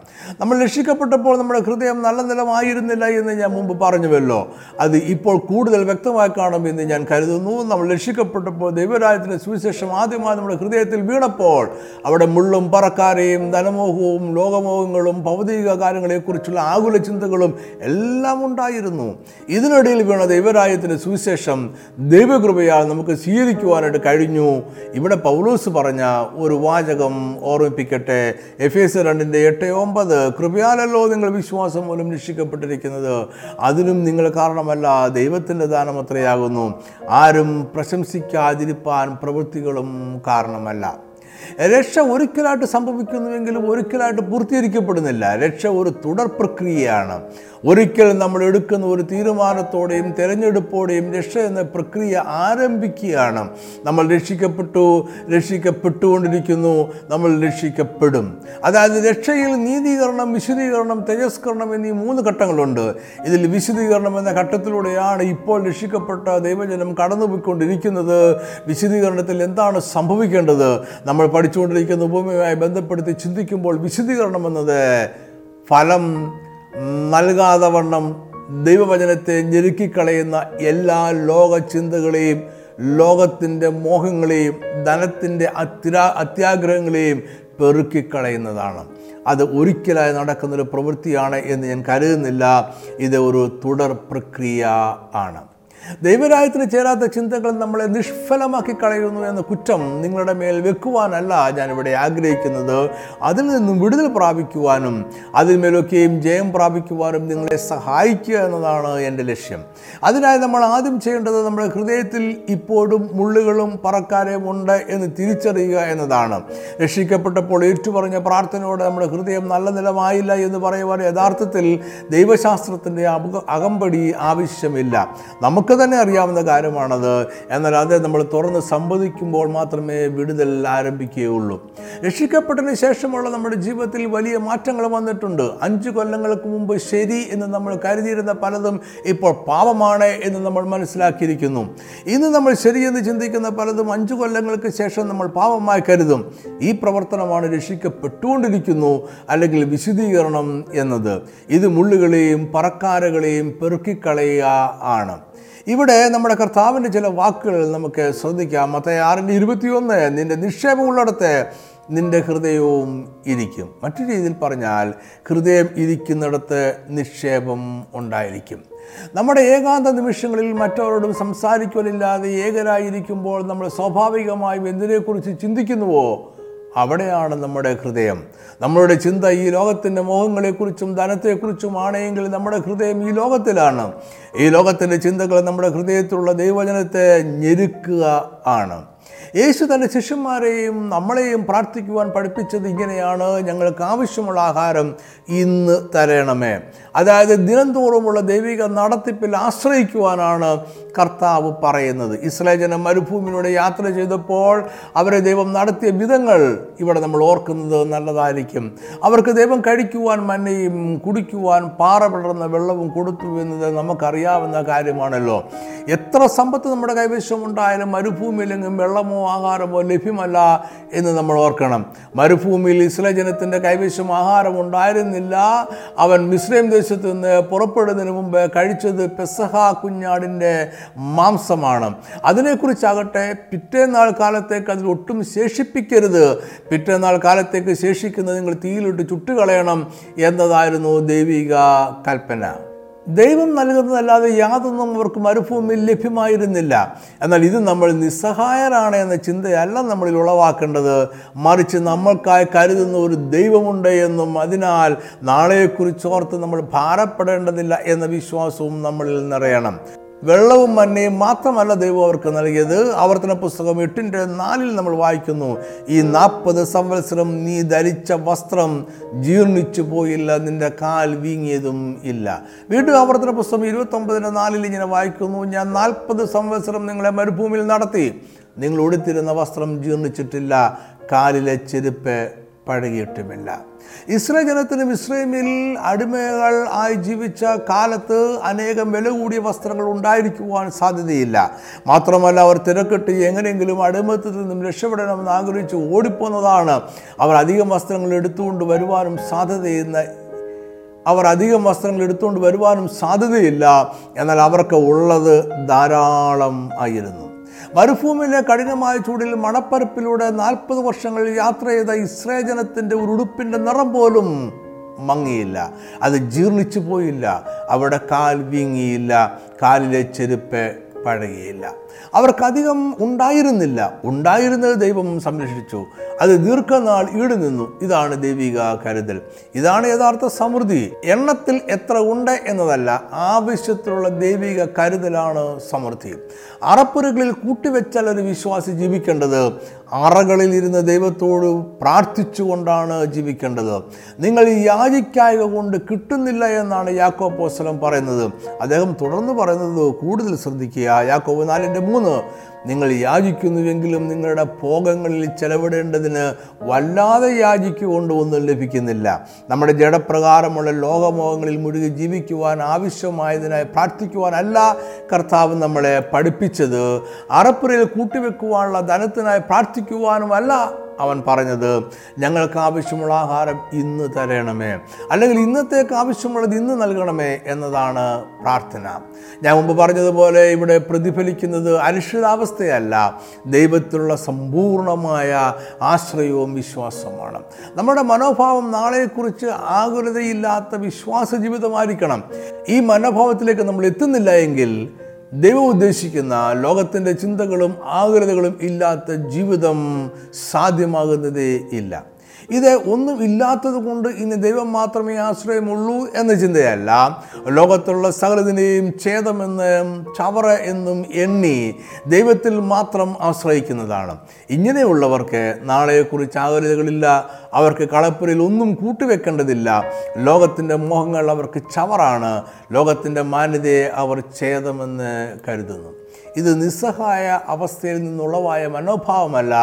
നമ്മൾ രക്ഷിക്കപ്പെട്ടപ്പോൾ നമ്മുടെ ഹൃദയം നല്ല നിലമായിരുന്നില്ല എന്ന് ഞാൻ മുമ്പ് പറഞ്ഞുവല്ലോ. അത് ഇപ്പോൾ കൂടുതൽ വ്യക്തമായി കാണുമെന്ന് ഞാൻ കരുതുന്നു. നമ്മൾ രക്ഷിക്കപ്പെട്ടപ്പോൾ ദൈവരാജ്യത്തിന്റെ സുവിശേഷം ആദ്യമായി നമ്മുടെ ഹൃദയത്തിൽ വീണപ്പോൾ അവിടെ മുള്ളും പറക്കാരെയും ധനമോഹവും ലോകമോഹങ്ങളും ഭൗതിക കാര്യങ്ങളെക്കുറിച്ചുള്ള ആകുല ചിന്തകളും എല്ലാം ഉണ്ടായിരുന്നു. ഇതിനിടയിൽ വീണ ദൈവരാജ്യത്തിന്റെ സുവിശേഷം ദൈവകൃപയാൽ നമുക്ക് സ്വീകരിക്കുവാനായിട്ട് കഴിഞ്ഞു. ഇവിടെ പൗലോസ് പറഞ്ഞ ഒരു വാചകം ഓർമ്മിപ്പിക്കട്ടെ. എഫ് എസ് രണ്ടിന്റെ എട്ട് ഒമ്പത്. കൃപയാലല്ലോ നിങ്ങൾ വിശ്വാസം മൂലം രക്ഷിക്കപ്പെട്ടിരിക്കുന്നത്. അതിനും നിങ്ങൾ കാരണമല്ല ദൈവത്തിന്റെ ദാനം അത്രയാകുന്നു. ആരും പ്രശംസിക്കാതിരിപ്പാൻ പ്രവൃത്തികളും കാരണമല്ല. രക്ഷ ഒരിക്കലായിട്ട് സംഭവിക്കുന്നുവെങ്കിലും ഒരിക്കലായിട്ട് പൂർത്തീകരിക്കപ്പെടുന്നില്ല. രക്ഷ ഒരു തുടർ പ്രക്രിയയാണ്. ഒരിക്കൽ നമ്മൾ എടുക്കുന്ന ഒരു തീരുമാനത്തോടെയും തിരഞ്ഞെടുപ്പോടെയും രക്ഷ എന്ന പ്രക്രിയ ആരംഭിക്കുകയാണ്. നമ്മൾ രക്ഷിക്കപ്പെട്ടു രക്ഷിക്കപ്പെട്ടുകൊണ്ടിരിക്കുന്നു നമ്മൾ രക്ഷിക്കപ്പെടും. അതായത് രക്ഷയിൽ നീതീകരണം വിശദീകരണം തേജസ്കരണം എന്നീ മൂന്ന് ഘട്ടങ്ങളുണ്ട്. ഇതിൽ വിശദീകരണം എന്ന ഘട്ടത്തിലൂടെയാണ് ഇപ്പോൾ രക്ഷിക്കപ്പെട്ട ദൈവജനം കടന്നുപോയിക്കൊണ്ടിരിക്കുന്നത്. വിശദീകരണത്തിൽ എന്താണ് സംഭവിക്കേണ്ടത്? നമ്മൾ പഠിച്ചുകൊണ്ടിരിക്കുന്ന ഉപമയുമായി ബന്ധപ്പെടുത്തി ചിന്തിക്കുമ്പോൾ വിശദീകരണം എന്നത് ഫലം നൽകാതെ വണ്ണം ദൈവവചനത്തെ ഞെരുക്കിക്കളയുന്ന എല്ലാ ലോക ചിന്തകളെയും ലോകത്തിന്റെ മോഹങ്ങളെയും ധനത്തിന്റെ അത്യാ അത്യാഗ്രഹങ്ങളെയും പെറുക്കിക്കളയുന്നതാണ്. അത് ഒരിക്കലായി നടക്കുന്നൊരു പ്രവൃത്തിയാണ് എന്ന് ഞാൻ കരുതുന്നില്ല. ഇത് ഒരു തുടർ പ്രക്രിയ ആണ്. ദൈവരായത്തിന് ചേരാത്ത ചിന്തകൾ നമ്മളെ നിഷ്ഫലമാക്കി കളയുന്നു എന്ന കുറ്റം നിങ്ങളുടെ മേൽ വെക്കുവാനല്ല ഞാനിവിടെ ആഗ്രഹിക്കുന്നത്. അതിൽ നിന്നും വിടുതൽ പ്രാപിക്കുവാനും അതിന്മേലൊക്കെയും ജയം പ്രാപിക്കുവാനും നിങ്ങളെ സഹായിക്കുക എന്നതാണ് എന്റെ ലക്ഷ്യം. അതിനായി നമ്മൾ ആദ്യം ചെയ്യേണ്ടത് നമ്മുടെ ഹൃദയത്തിൽ ഇപ്പോഴും മുള്ളുകളും പറക്കാരെയും ഉണ്ട് എന്ന് തിരിച്ചറിയുക എന്നതാണ്. രക്ഷിക്കപ്പെട്ടപ്പോൾ ഏറ്റുപറഞ്ഞ പ്രാർത്ഥനയോടെ നമ്മുടെ ഹൃദയം നല്ല നിലമായില്ല എന്ന് പറയുവാൻ യഥാർത്ഥത്തിൽ ദൈവശാസ്ത്രത്തിന്റെ അകമ്പടി ആവശ്യമില്ല. നമുക്ക് തന്നെ അറിയാവുന്ന കാര്യമാണത്. എന്നാൽ അത് നമ്മൾ തുറന്ന് സംവദിക്കുമ്പോൾ മാത്രമേ വിടുതൽ ആരംഭിക്കുകയുള്ളൂ. രക്ഷിക്കപ്പെട്ടതിന് ശേഷമുള്ള നമ്മുടെ ജീവിതത്തിൽ വലിയ മാറ്റങ്ങൾ വന്നിട്ടുണ്ട്. അഞ്ച് കൊല്ലങ്ങൾക്ക് മുമ്പ് ശരി എന്ന് നമ്മൾ കരുതിയിരുന്ന പലതും ഇപ്പോൾ പാപമാണ് എന്ന് നമ്മൾ മനസ്സിലാക്കിയിരിക്കുന്നു. ഇന്ന് നമ്മൾ ശരിയെന്ന് ചിന്തിക്കുന്ന പലതും അഞ്ച് കൊല്ലങ്ങൾക്ക് ശേഷം നമ്മൾ പാപമായി കരുതും. ഈ പ്രവർത്തനമാണ് രക്ഷിക്കപ്പെട്ടുകൊണ്ടിരിക്കുന്നു അല്ലെങ്കിൽ വിശദീകരണം എന്നത്. ഇത് മുള്ളുകളെയും പറക്കാരകളെയും പെറുക്കിക്കളയുക ആണ്. ഇവിടെ നമ്മുടെ കർത്താവിന്റെ ചില വാക്കുകൾ നമുക്ക് ശ്രദ്ധിക്കാം. മറ്റേ ആറിന്റെ ഇരുപത്തിയൊന്ന് നിന്റെ നിക്ഷേപമുള്ളിടത്ത് നിന്റെ ഹൃദയവും ഇരിക്കും. മറ്റു രീതിയിൽ പറഞ്ഞാൽ ഹൃദയം ഇരിക്കുന്നിടത്ത് നിക്ഷേപം ഉണ്ടായിരിക്കും. നമ്മുടെ ഏകാന്ത നിമിഷങ്ങളിൽ മറ്റവരോടും സംസാരിക്കലില്ലാതെ ഏകരായിരിക്കുമ്പോൾ നമ്മൾ സ്വാഭാവികമായും എന്തിനെക്കുറിച്ച് ചിന്തിക്കുന്നുവോ? അവിടെയാണ് നമ്മുടെ ഹൃദയം. നമ്മളുടെ ചിന്ത ഈ ലോകത്തിന്റെ മോഹങ്ങളെക്കുറിച്ചും ധനത്തെക്കുറിച്ചും ആണെങ്കിൽ നമ്മുടെ ഹൃദയം ഈ ലോകത്തിലാണ്. ഈ ലോകത്തിന്റെ ചിന്തകൾ നമ്മുടെ ഹൃദയത്തിലുള്ള ദൈവജനത്തെ ഞെരുക്കുക ആണ്. യേശു തന്റെ ശിഷ്യന്മാരെയും നമ്മളെയും പ്രാർത്ഥിക്കുവാൻ പഠിപ്പിച്ചത് ഇങ്ങനെയാണ്. ഞങ്ങൾക്ക് ആവശ്യമുള്ള ആഹാരം ഇന്ന് തരണമേ. അതായത് ദിനംതോറുമുള്ള ദൈവിക നടത്തിപ്പിൽ ആശ്രയിക്കുവാനാണ് കർത്താവ് പറയുന്നത്. ഇസ്ലേജനം ജനം മരുഭൂമിയിലൂടെ യാത്ര ചെയ്തപ്പോൾ അവരെ ദൈവം നടത്തിയ വിധങ്ങൾ ഇവിടെ നമ്മൾ ഓർക്കുന്നത് നല്ലതായിരിക്കും. അവർക്ക് ദൈവം കഴിക്കുവാൻ മന്നയും കുടിക്കുവാൻ പാറ പിടർന്ന വെള്ളവും കൊടുത്തു എന്നത് നമുക്കറിയാവുന്ന കാര്യമാണല്ലോ. എത്ര സമ്പത്ത് നമ്മുടെ കൈവശം ഉണ്ടായാലും മരുഭൂമിയിലെങ്കിലും വെള്ളമോ ആഹാരമോ ലഭ്യമല്ല എന്ന് നമ്മൾ ഓർക്കണം. മരുഭൂമിയിൽ ഇസ്രായേൽ ജനത്തിന്റെ കൈവശം ആഹാരം ഉണ്ടായിരുന്നില്ല. അവൻ മിസ്ലിം ദേശത്ത് നിന്ന് പുറപ്പെടുന്നതിന് മുമ്പ് കഴിച്ചത് പെസഹ കുഞ്ഞാടിന്റെ മാംസമാണ്. അതിനെക്കുറിച്ചാകട്ടെ പിറ്റേന്നാൾ കാലത്തേക്ക് അതിൽ ഒട്ടും ശേഷിപ്പിക്കരുത്. പിറ്റേന്നാൾ കാലത്തേക്ക് ശേഷിക്കുന്നത് നിങ്ങൾ തീയിലിട്ട് ചുട്ടുകളയണം എന്നതായിരുന്നു ദൈവിക കൽപ്പന. ദൈവം നൽകുന്നതല്ലാതെ യാതൊന്നും അവർക്ക് മരുഭൂമിയിൽ ലഭ്യമായിരുന്നില്ല. എന്നാൽ ഇത് നമ്മൾ നിസ്സഹായരാണ് എന്ന ചിന്തയല്ല നമ്മളിൽ ഉളവാക്കേണ്ടത്. മറിച്ച് നമ്മൾക്കായി കരുതുന്ന ഒരു ദൈവമുണ്ട് എന്നും അതിനാൽ നാളെക്കുറിച്ച് ഓർത്ത് നമ്മൾ ഭാരപ്പെടേണ്ടതില്ല എന്ന വിശ്വാസവും നമ്മളിൽ നിറയണം. വെള്ളവും മഞ്ഞയും മാത്രമല്ല ദൈവം അവർക്ക് നൽകിയത്. ആവർത്തന പുസ്തകം എട്ടിന്റെ നാലിൽ നമ്മൾ വായിക്കുന്നു ഈ നാൽപ്പത് സംവത്സരം നീ ധരിച്ച വസ്ത്രം ജീർണിച്ചു പോയില്ല നിന്റെ കാൽ വീങ്ങിയതും ഇല്ല. വീണ്ടും ആവർത്തന പുസ്തകം ഇരുപത്തൊമ്പതിന്റെ നാലിൽ ഇങ്ങനെ വായിക്കുന്നു ഞാൻ നാൽപ്പത് സംവത്സരം നിങ്ങളെ മരുഭൂമിയിൽ നടത്തി. നിങ്ങൾ ഉടുത്തിരുന്ന വസ്ത്രം ജീർണിച്ചിട്ടില്ല കാലിലെ ചെരുപ്പ് പഴകിയിട്ടുമില്ല ഇസ്രേ ജനത്തിന് ഇസ്രേമിൽ അടിമകൾ ആയി ജീവിച്ച കാലത്ത് അനേകം വില കൂടിയ വസ്ത്രങ്ങൾ ഉണ്ടായിരിക്കുവാൻ സാധ്യതയില്ല. മാത്രമല്ല അവർ തിരക്കിട്ട് എങ്ങനെയെങ്കിലും അടിമത്തിൽ നിന്നും രക്ഷപ്പെടണമെന്ന് ആഗ്രഹിച്ച് ഓടിപ്പോന്നതാണ്. അവർ അധികം വസ്ത്രങ്ങൾ എടുത്തുകൊണ്ട് വരുവാനും സാധ്യതയെന്ന് അവർ അധികം വസ്ത്രങ്ങൾ എടുത്തുകൊണ്ട് വരുവാനും സാധ്യതയില്ല. എന്നാൽ അവർക്ക് ഉള്ളത് ധാരാളം ആയിരുന്നു. മരുഭൂമിയിലെ കഠിനമായ ചൂടിൽ മണപ്പരപ്പിലൂടെ നാൽപ്പത് വർഷങ്ങൾ യാത്ര ചെയ്ത ഇസ്രേ ജനത്തിന്റെ ഒരു ഉടുപ്പിന്റെ നിറം പോലും മങ്ങിയില്ല. അത് ജീർണിച്ചു പോയില്ല. അവിടെ കാൽ വീങ്ങിയില്ല. കാലിലെ ചെരുപ്പ് പഴകിയില്ല. അവർക്കധികം ഉണ്ടായിരുന്നില്ല. ഉണ്ടായിരുന്നത് ദൈവം സംരക്ഷിച്ചു. അത് ദീർഘനാൾ ഈട് നിന്നു. ഇതാണ് ദൈവിക കരുതൽ. ഇതാണ് യഥാർത്ഥ സമൃദ്ധി. എണ്ണത്തിൽ എത്ര ഉണ്ട് എന്നതല്ല ആവശ്യത്തിലുള്ള ദൈവിക കരുതലാണ് സമൃദ്ധി. അറപ്പുരകളിൽ കൂട്ടിവെച്ചാൽ ഒരു വിശ്വാസി ജീവിക്കേണ്ടത് അറകളിൽ ഇരുന്ന് ദൈവത്തോട് പ്രാർത്ഥിച്ചുകൊണ്ടാണ് ജീവിക്കേണ്ടത്. നിങ്ങൾ യാചിക്കായ കൊണ്ട് കിട്ടുന്നില്ല എന്നാണ് യാക്കോ പോസ്റ്റലം പറയുന്നത്. അദ്ദേഹം തുടർന്ന് പറയുന്നത് കൂടുതൽ ശ്രദ്ധിക്കുക. യാക്കോബ് നാലിന്റെ മൂന്ന് നിങ്ങൾ യാചിക്കുന്നുവെങ്കിലും നിങ്ങളുടെ ഭോഗങ്ങളിൽ ചെലവിടേണ്ടതിന് വല്ലാതെ യാചിക്കുകൊണ്ട് ഒന്നും ലഭിക്കുന്നില്ല. നമ്മുടെ ജഡപ്രകാരമുള്ള ലോകമോഹങ്ങളിൽ മുഴുകി ജീവിക്കുവാൻ ആവശ്യമായതിനായി പ്രാർത്ഥിക്കുവാനല്ല കർത്താവ് നമ്മളെ പഠിപ്പിച്ചത്. അറപ്പുരയിൽ കൂട്ടിവെക്കുവാനുള്ള ധനത്തിനായി പ്രാർത്ഥിക്കുവാനുമല്ല അവൻ പറഞ്ഞത് ഞങ്ങൾക്ക് ആവശ്യമുള്ള ആഹാരം ഇന്ന് തരണമേ. അല്ലെങ്കിൽ ഇന്നത്തേക്ക് ആവശ്യമുള്ളത് ഇന്ന് നൽകണമേ എന്നതാണ് പ്രാർത്ഥന. ഞാൻ മുമ്പ് പറഞ്ഞതുപോലെ ഇവിടെ പ്രതിഫലിക്കുന്നത് അനിശ്ചിതാവസ്ഥയല്ല. ദൈവത്തിലുള്ള സമ്പൂർണമായ ആശ്രയവും വിശ്വാസവുമാണ്. നമ്മുടെ മനോഭാവം നാളെക്കുറിച്ച് ആകുലതയില്ലാത്ത വിശ്വാസ ജീവിതമായിരിക്കണം ഈ മനോഭാവത്തിലേക്ക് നമ്മൾ എത്തുന്നില്ല എങ്കിൽ ദൈവം ഉദ്ദേശിക്കുന്ന ലോകത്തിന്റെ ചിന്തകളും ആകുലതകളും ഇല്ലാത്ത ജീവിതം സാധ്യമാകുന്നതേ ഇല്ല. ഇത് ഒന്നും ഇല്ലാത്തത് കൊണ്ട് ഇനി ദൈവം മാത്രമേ ആശ്രയമുള്ളൂ എന്ന ചിന്തയല്ല. ലോകത്തുള്ള സകലതിനെയും ഛേദമെന്ന് ചവറ എന്നും എണ്ണി ദൈവത്തിൽ മാത്രം ആശ്രയിക്കുന്നതാണ്. ഇങ്ങനെയുള്ളവർക്ക് നാളെയെക്കുറിച്ച് ആകുലതകളില്ല. അവർക്ക് കളപ്പുരയിൽ ഒന്നും കൂട്ടിവെക്കേണ്ടതില്ല. ലോകത്തിന്റെ മോഹങ്ങൾ അവർക്ക് ചവറാണ്. ലോകത്തിന്റെ മാന്യതയെ അവർ ഛേദമെന്ന് കരുതുന്നു. ഇത് നിസ്സഹായ അവസ്ഥയിൽ നിന്നുള്ളവായ മനോഭാവമല്ല.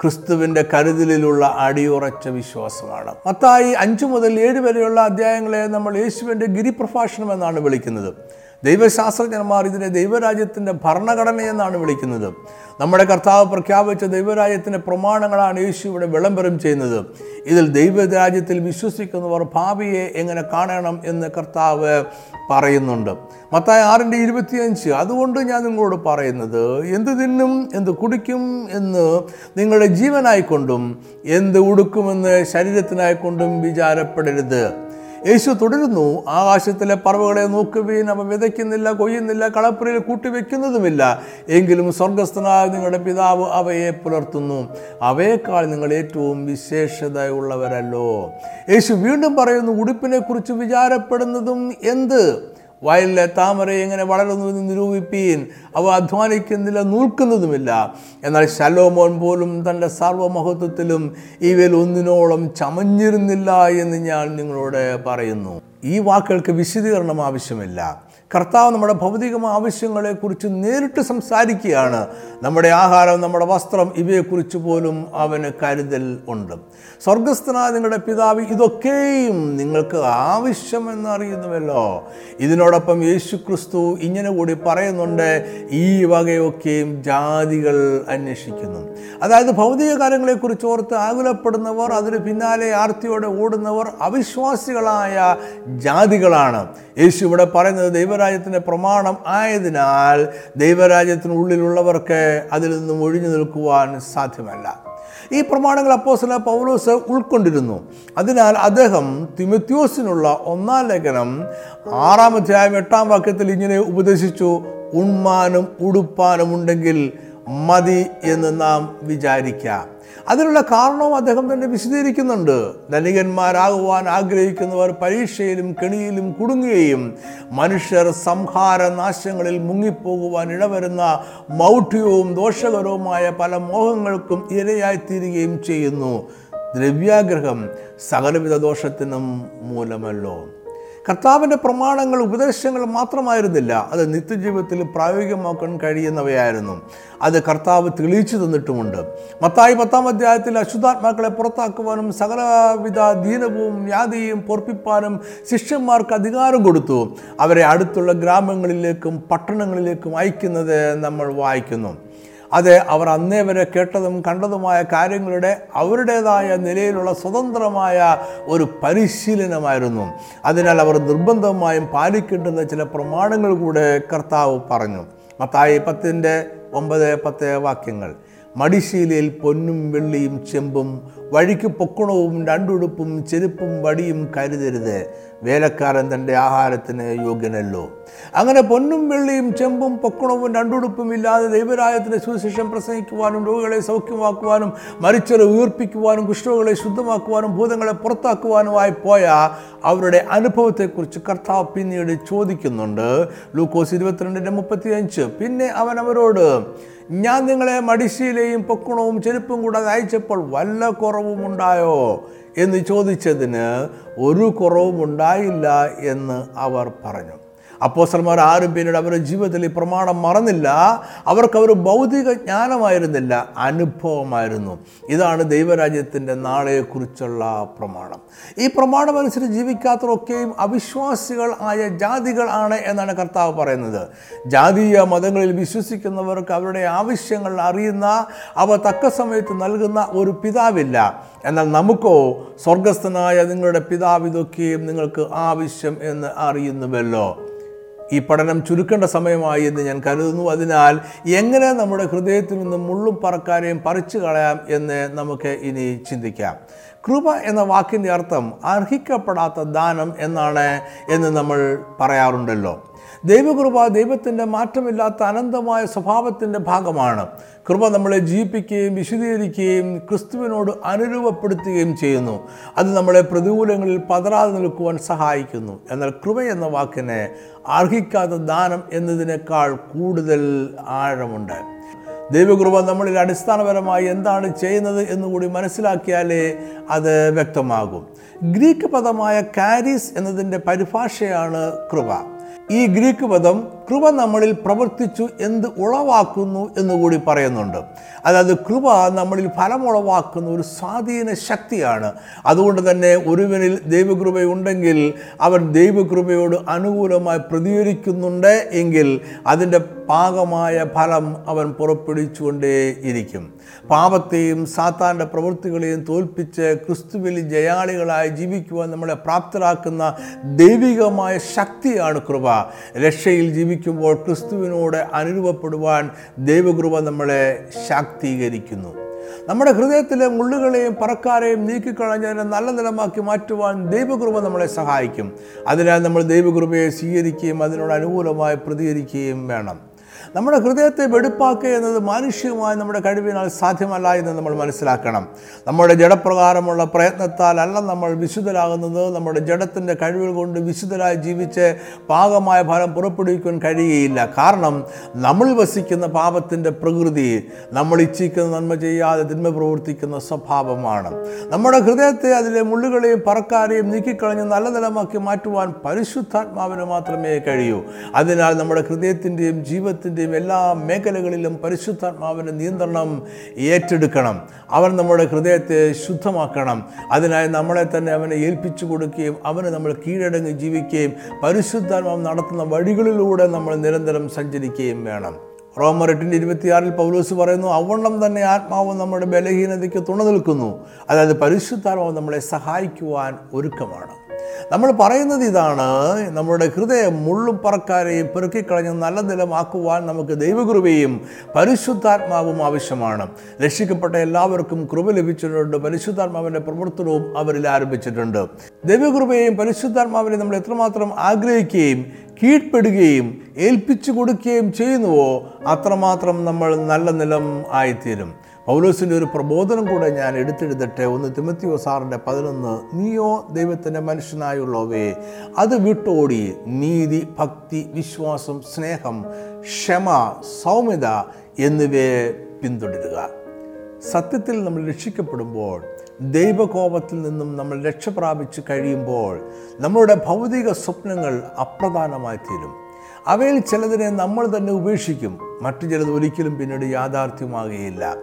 ക്രിസ്തുവിന്റെ കരുതലിലുള്ള അടിയുറച്ച വിശ്വാസമാണ്. മത്തായി അഞ്ചു മുതൽ ഏഴ് വരെയുള്ള അധ്യായങ്ങളെ നമ്മൾ യേശുവിന്റെ ഗിരിപ്രഭാഷണം എന്നാണ് വിളിക്കുന്നത്. ദൈവശാസ്ത്രജ്ഞന്മാർ ഇതിനെ ദൈവരാജ്യത്തിന്റെ ഭരണഘടനയെന്നാണ് വിളിക്കുന്നത്. നമ്മുടെ കർത്താവ് പ്രഖ്യാപിച്ച ദൈവരാജ്യത്തിന്റെ പ്രമാണങ്ങളാണ് യേശു ഇവിടെ വിളംബരം ചെയ്യുന്നത്. ഇതിൽ ദൈവരാജ്യത്തിൽ വിശ്വസിക്കുന്നവർ ഭാവിയെ എങ്ങനെ കാണണം എന്ന് കർത്താവ് പറയുന്നുണ്ട്. മത്തായ ആറിന്റെ ഇരുപത്തിയഞ്ച് അതുകൊണ്ട് ഞാൻ നിങ്ങളോട് പറയുന്നത് എന്ത് തിന്നും എന്ത് കുടിക്കും എന്ന് നിങ്ങളുടെ ജീവനായിക്കൊണ്ടും എന്ത് ഉടുക്കുമെന്ന് ശരീരത്തിനായിക്കൊണ്ടും വിചാരപ്പെടരുത്. യേശു തുടരുന്നു ആകാശത്തിലെ പറവുകളെ നോക്കുവീൻ അവ വിതയ്ക്കുന്നില്ല കൊയ്യുന്നില്ല കളപ്പുരയിൽ കൂട്ടിവെക്കുന്നതുമില്ല. എങ്കിലും സ്വർഗസ്ഥനായ നിങ്ങളുടെ പിതാവ് അവയെ പുലർത്തുന്നു. അവയേക്കാൾ നിങ്ങൾ ഏറ്റവും വിശേഷതയുള്ളവരല്ലോ. യേശു വീണ്ടും പറയുന്നു ഉടുപ്പിനെ കുറിച്ച് വിചാരപ്പെടുന്നതും എന്ത്? വയലിലെ താമര എങ്ങനെ വളരുന്നു എന്ന് നിരൂപിപ്പീൻ. അവ അധ്വാനിക്കുന്നില്ല നൂൽക്കുന്നതുമില്ല. എന്നാൽ ശലോമോൻ പോലും തന്റെ സർവമഹത്വത്തിലും ഇവയിൽ ഒന്നിനോളം ചമഞ്ഞിരുന്നില്ല എന്ന് ഞാൻ നിങ്ങളോട് പറയുന്നു. ഈ വാക്കുകൾക്ക് വിശദീകരണം ആവശ്യമില്ല. കർത്താവ് നമ്മുടെ ഭൗതിക ആവശ്യങ്ങളെക്കുറിച്ച് നേരിട്ട് സംസാരിക്കുകയാണ്. നമ്മുടെ ആഹാരം നമ്മുടെ വസ്ത്രം ഇവയെക്കുറിച്ച് പോലും അവന് കരുതൽ ഉണ്ട്. സ്വർഗസ്ഥനായ നിങ്ങളുടെ പിതാവ് ഇതൊക്കെയും നിങ്ങൾക്ക് ആവശ്യമെന്ന് അറിയുന്നുവല്ലോ. ഇതിനോടൊപ്പം യേശു ക്രിസ്തു ഇങ്ങനെ കൂടി പറയുന്നുണ്ട് ഈ വകയൊക്കെയും ജാതികൾ അന്വേഷിക്കുന്നു. അതായത് ഭൗതിക കാര്യങ്ങളെക്കുറിച്ച് ഓർത്ത് ആകുലപ്പെടുന്നവർ അതിന് പിന്നാലെ ആർത്തിയോടെ ഓടുന്നവർ അവിശ്വാസികളായ ജാതികളാണ്. യേശു ഇവിടെ പറയുന്നത് ദൈവരാജ്യത്തിന്റെ പ്രമാണം ആയതിനാൽ ദൈവരാജ്യത്തിനുള്ളിലുള്ളവർക്ക് അതിൽ നിന്നും ഒഴിഞ്ഞു നിൽക്കുവാൻ സാധ്യമല്ല. ഈ പ്രമാണങ്ങൾ അപ്പോസ്തല പൗലോസ് ഉൾക്കൊണ്ടിരുന്നു. അതിനാൽ അദ്ദേഹം തിമത്യോസിനുള്ള ഒന്നാം ലേഖനം ആറാം അധ്യായം എട്ടാം വാക്യത്തിൽ ഇങ്ങനെ ഉപദേശിച്ചു ഉണ്മാനും ഉടുപ്പാനും ഉണ്ടെങ്കിൽ മതി എന്ന് നാം വിചാരിക്കാം. അതിനുള്ള കാരണവും അദ്ദേഹം തന്നെ വിശദീകരിക്കുന്നുണ്ട്. ധനികന്മാരാകുവാൻ ആഗ്രഹിക്കുന്നവർ പരീക്ഷയിലും കെണിയിലും കുടുങ്ങുകയും മനുഷ്യർ സംഹാരനാശങ്ങളിൽ മുങ്ങിപ്പോകുവാൻ ഇടവരുന്ന മൗഢ്യവും ദോഷകരവുമായ പല മോഹങ്ങൾക്കും ഇരയായിത്തീരുകയും ചെയ്യുന്നു. ദ്രവ്യാഗ്രഹം സകലവിധ ദോഷത്തിനും മൂലമല്ലോ. കർത്താവിന്റെ പ്രമാണങ്ങൾ ഉപദേശങ്ങൾ മാത്രമായിരുന്നില്ല. അത് നിത്യജീവിതത്തിൽ പ്രായോഗികമാക്കാൻ കഴിയുന്നവയായിരുന്നു. അത് കർത്താവ് തെളിയിച്ചു തന്നിട്ടുമുണ്ട്. മത്തായി പത്താം അധ്യായത്തിൽ അശുദ്ധാത്മാക്കളെ പുറത്താക്കുവാനും സകലവിധ ദീനവും വ്യാധിയും പൊറപ്പിപ്പാനും ശിഷ്യന്മാർക്ക് അധികാരം കൊടുത്തു. അവരെ അടുത്തുള്ള ഗ്രാമങ്ങളിലേക്കും പട്ടണങ്ങളിലേക്കും അയക്കുന്നത് നമ്മൾ വായിക്കുന്നു. അത് അവർ അന്നേ വരെ കേട്ടതും കണ്ടതുമായ കാര്യങ്ങളുടെ അവരുടേതായ നിലയിലുള്ള സ്വതന്ത്രമായ ഒരു പരിശീലനമായിരുന്നു. അതിനാൽ അവർ നിർബന്ധമായും പാലിക്കേണ്ടുന്ന ചില പ്രമാണങ്ങൾ കൂടെ കർത്താവ് പറഞ്ഞു. മത്തായി പത്തിന്റെ ഒമ്പത് പത്ത് വാക്യങ്ങൾ. മടിശീലയിൽ പൊന്നും വെള്ളിയും ചെമ്പും വഴിക്ക് പൊക്കണവും രണ്ടുടുപ്പും ചെരുപ്പും വടിയും കരുതരുത്. വേലക്കാരൻ തന്റെ ആഹാരത്തിന് യോഗ്യനല്ലോ. അങ്ങനെ പൊന്നും വെള്ളിയും ചെമ്പും പൊക്കണവും രണ്ടുടുപ്പും ഇല്ലാതെ ദൈവരായത്തിന് സുവിശേഷം പ്രസംഗിക്കുവാനും രോഗികളെ സൗഖ്യമാക്കുവാനും മരിച്ചവരെ ഉയർപ്പിക്കുവാനും കുഷ്ഠകളെ ശുദ്ധമാക്കുവാനും ഭൂതങ്ങളെ പുറത്താക്കുവാനുമായി പോയ അവരുടെ അനുഭവത്തെക്കുറിച്ച് കർത്താവ് പിന്നീട് ചോദിക്കുന്നുണ്ട്. ലൂക്കോസ് ഇരുപത്തിരണ്ടിന്റെ മുപ്പത്തിയഞ്ച്. പിന്നെ അവൻ അവരോട് ഞാൻ നിങ്ങളെ മടിശീലയും പൊക്കണവും ചെരുപ്പും കൂടാതെ അയച്ചപ്പോൾ വല്ല കുറവും ഉണ്ടായോ എന്ന് ചോദിച്ചതിന് ഒരു കുറവും ഉണ്ടായില്ല എന്ന് അവർ പറഞ്ഞു. അപ്പോസ്റ്റർമാർ ആരും പിന്നീട് അവരുടെ ജീവിതത്തിൽ ഈ പ്രമാണം മറന്നില്ല. അവർക്ക് അവർ ഭൗതിക ജ്ഞാനമായിരുന്നില്ല അനുഭവമായിരുന്നു. ഇതാണ് ദൈവരാജ്യത്തിന്റെ നാളെക്കുറിച്ചുള്ള പ്രമാണം. ഈ പ്രമാണം അനുസരിച്ച് ജീവിക്കാത്തവരൊക്കെയും അവിശ്വാസികൾ ആയ ജാതികൾ ആണ് എന്നാണ് കർത്താവ് പറയുന്നത്. ജാതീയ മതങ്ങളിൽ വിശ്വസിക്കുന്നവർക്ക് അവരുടെ ആവശ്യങ്ങൾ അറിയുന്ന അവ തക്ക സമയത്ത് നൽകുന്ന ഒരു പിതാവില്ല. എന്നാൽ നമുക്കോ സ്വർഗസ്ഥനായ നിങ്ങളുടെ പിതാവ് ഇതൊക്കെയും നിങ്ങൾക്ക് ആവശ്യം എന്ന് അറിയുന്നുവല്ലോ. ഈ പഠനം ചുരുക്കേണ്ട സമയമായി എന്ന് ഞാൻ കരുതുന്നു. അതിനാൽ എങ്ങനെ നമ്മുടെ ഹൃദയത്തിൽ നിന്ന് മുള്ളും പറക്കാരെയും പറിച്ചു കളയാം എന്ന് നമുക്ക് ഇനി ചിന്തിക്കാം. കൃപ എന്ന വാക്കിന്റെ അർത്ഥം അർഹിക്കപ്പെടാത്ത ദാനം എന്നാണ് എന്ന് നമ്മൾ പറയാറുണ്ടല്ലോ. ദൈവകൃപ ദൈവത്തിന്റെ മാറ്റമില്ലാത്ത അനന്തമായ സ്വഭാവത്തിന്റെ ഭാഗമാണ്. കൃപ നമ്മളെ ജീവിപ്പിക്കുകയും വിശദീകരിക്കുകയും ക്രിസ്തുവിനോട് അനുരൂപപ്പെടുത്തുകയും ചെയ്യുന്നു. അത് നമ്മളെ പ്രതികൂലങ്ങളിൽ പതറാതെ നിൽക്കുവാൻ സഹായിക്കുന്നു. എന്നാൽ കൃപ എന്ന വാക്കിനെ അർഹിക്കാത്ത ദാനം എന്നതിനേക്കാൾ കൂടുതൽ ആഴമുണ്ട്. ദൈവകൃപ നമ്മളിൽ അടിസ്ഥാനപരമായി എന്താണ് ചെയ്യുന്നത് എന്നുകൂടി മനസ്സിലാക്കിയാലേ അത് വ്യക്തമാകും. ഗ്രീക്ക് പദമായ കാരീസ് എന്നതിന്റെ പരിഭാഷയാണ് കൃപ. ഈ ഗ്രീക്ക് പദം കൃപ നമ്മളിൽ പ്രവർത്തിച്ചു എന്ത് ഉളവാക്കുന്നു എന്നുകൂടി പറയുന്നുണ്ട്. അതായത് കൃപ നമ്മളിൽ ഫലമുളവാക്കുന്ന ഒരു സ്വാധീന ശക്തിയാണ്. അതുകൊണ്ട് തന്നെ ഒരുവനിൽ ദൈവകൃപയുണ്ടെങ്കിൽ അവൻ ദൈവകൃപയോട് അനുകൂലമായി പ്രതികരിക്കുന്നുണ്ട് എങ്കിൽ അതിന്റെ പാകമായ ഫലം അവൻ പുറപ്പെടുവിച്ചുകൊണ്ടേ ഇരിക്കും പാപത്തെയും സാത്താന്റെ പ്രവൃത്തികളെയും തോൽപ്പിച്ച് ക്രിസ്തുവിൽ ജയാളികളായി ജീവിക്കുവാൻ നമ്മളെ പ്രാപ്തരാക്കുന്ന ദൈവികമായ ശക്തിയാണ് കൃപ. രക്ഷയിൽ ജീവിക്കുമ്പോൾ ക്രിസ്തുവിനോട് അനുരൂപപ്പെടുവാൻ ദൈവകൃപ നമ്മളെ ശാക്തീകരിക്കുന്നു. നമ്മുടെ ഹൃദയത്തിലെ മുള്ളുകളെയും പറക്കാരെയും നീക്കിക്കളഞ്ഞ് അതിനെ നല്ല നിലമാക്കി മാറ്റുവാൻ ദൈവകൃപ നമ്മളെ സഹായിക്കും. അതിനാൽ നമ്മൾ ദൈവകൃപയെ സ്വീകരിക്കുകയും അതിനോട് അനുകൂലമായി പ്രതികരിക്കുകയും വേണം. നമ്മുടെ ഹൃദയത്തെ വെടുപ്പാക്കുക എന്നത് മാനുഷികമായി നമ്മുടെ കഴിവിനാൽ സാധ്യമല്ല എന്ന് നമ്മൾ മനസ്സിലാക്കണം. നമ്മുടെ ജഡപ്രകാരമുള്ള പ്രയത്നത്താൽ അല്ല നമ്മൾ വിശുദ്ധരാകുന്നത്. നമ്മുടെ ജഡത്തിന്റെ കഴിവുകൾ കൊണ്ട് വിശുദ്ധരായി ജീവിച്ച് പാകമായ ഫലം പുറപ്പെടുവിക്കാൻ കഴിയുകയില്ല. കാരണം നമ്മൾ വസിക്കുന്ന പാപത്തിന്റെ പ്രകൃതി നമ്മൾ ഇച്ഛിക്കുന്ന നന്മ ചെയ്യാതെ തിന്മ പ്രവർത്തിക്കുന്ന സ്വഭാവമാണ്. നമ്മുടെ ഹൃദയത്തെ അതിലെ മുള്ളുകളെയും പറക്കാരെയും നീക്കിക്കളഞ്ഞ് നല്ല നിലമാക്കി മാറ്റുവാൻ പരിശുദ്ധാത്മാവിന് മാത്രമേ കഴിയൂ. അതിനാൽ നമ്മുടെ ഹൃദയത്തിന്റെയും ജീവിതത്തിന്റെയും എല്ലാ മേഖലകളിലും പരിശുദ്ധാത്മാവിന്റെ നിയന്ത്രണം ഏറ്റെടുക്കണം. അവൻ നമ്മുടെ ഹൃദയത്തെ ശുദ്ധമാക്കണം. അതിനായി നമ്മളെ തന്നെ അവനെ ഏൽപ്പിച്ചു കൊടുക്കുകയും അവന് നമ്മൾ കീഴടങ്ങി ജീവിക്കുകയും പരിശുദ്ധാത്മാവ് നടത്തുന്ന വഴികളിലൂടെ നമ്മൾ നിരന്തരം സഞ്ചരിക്കുകയും വേണം. റോമർ എട്ടിന്റെ ഇരുപത്തിയാറിൽ പൗലോസ് പറയുന്നു അവണ്ണം തന്നെ ആത്മാവ് നമ്മുടെ ബലഹീനതയ്ക്ക് തുണ നിൽക്കുന്നു. അതായത് പരിശുദ്ധാത്മാവ് നമ്മളെ സഹായിക്കുവാൻ ഒരുക്കമാണ്. നമ്മൾ പറയുന്നത് ഇതാണ് നമ്മുടെ ഹൃദയം മുള്ളും പറക്കാരെയും പെറുക്കിക്കളഞ്ഞ് നല്ല നിലമാക്കുവാൻ നമുക്ക് ദൈവകൃപയും പരിശുദ്ധാത്മാവും ആവശ്യമാണ്. രക്ഷിക്കപ്പെട്ട എല്ലാവർക്കും കൃപ ലഭിച്ചിട്ടുണ്ട്. പരിശുദ്ധാത്മാവിന്റെ പ്രവർത്തനവും അവരിൽ ആരംഭിച്ചിട്ടുണ്ട്. ദൈവകൃപയെയും പരിശുദ്ധാത്മാവിനെ നമ്മൾ എത്രമാത്രം ആഗ്രഹിക്കുകയും കീഴ്പ്പെടുകയും ഏൽപ്പിച്ചു കൊടുക്കുകയും ചെയ്യുന്നുവോ അത്രമാത്രം നമ്മൾ നല്ല നിലം ആയിത്തീരും. പൗലോസിന്റെ ഒരു പ്രബോധനം കൂടെ ഞാൻ എടുത്തെഴുതട്ടെ? ഒന്ന് തിമത്തിയോ സാറിന്റെ പതിനൊന്ന്. നീയോ ദൈവത്തിന്റെ മനുഷ്യനായുള്ളവേ അത് വിട്ടോടി. നീതി ഭക്തി വിശ്വാസം സ്നേഹം ക്ഷമ സൗമ്യത എന്നിവയെ പിന്തുടരുക. സത്യത്തിൽ നമ്മൾ രക്ഷിക്കപ്പെടുമ്പോൾ ദൈവകോപത്തിൽ നിന്നും നമ്മൾ രക്ഷ പ്രാപിച്ച് കഴിയുമ്പോൾ നമ്മളുടെ ഭൗതിക സ്വപ്നങ്ങൾ അപ്രധാനമായി തീരും. അവയിൽ ചിലതിനെ നമ്മൾ തന്നെ ഉപേക്ഷിക്കും. മറ്റു ചിലത് ഒരിക്കലും പിന്നീട് യാഥാർത്ഥ്യമാകുകയില്ല.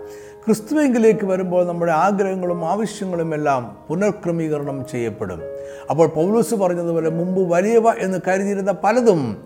ക്രിസ്തുവെങ്കിലേക്ക് വരുമ്പോൾ നമ്മുടെ ആഗ്രഹങ്ങളും ആവശ്യങ്ങളും എല്ലാം പുനർക്രമീകരണം ചെയ്യപ്പെടും. അപ്പോൾ പൗലൂസ് പറഞ്ഞതുപോലെ മുമ്പ് വലിയവ എന്ന് കരുതിയിരുന്ന പലതും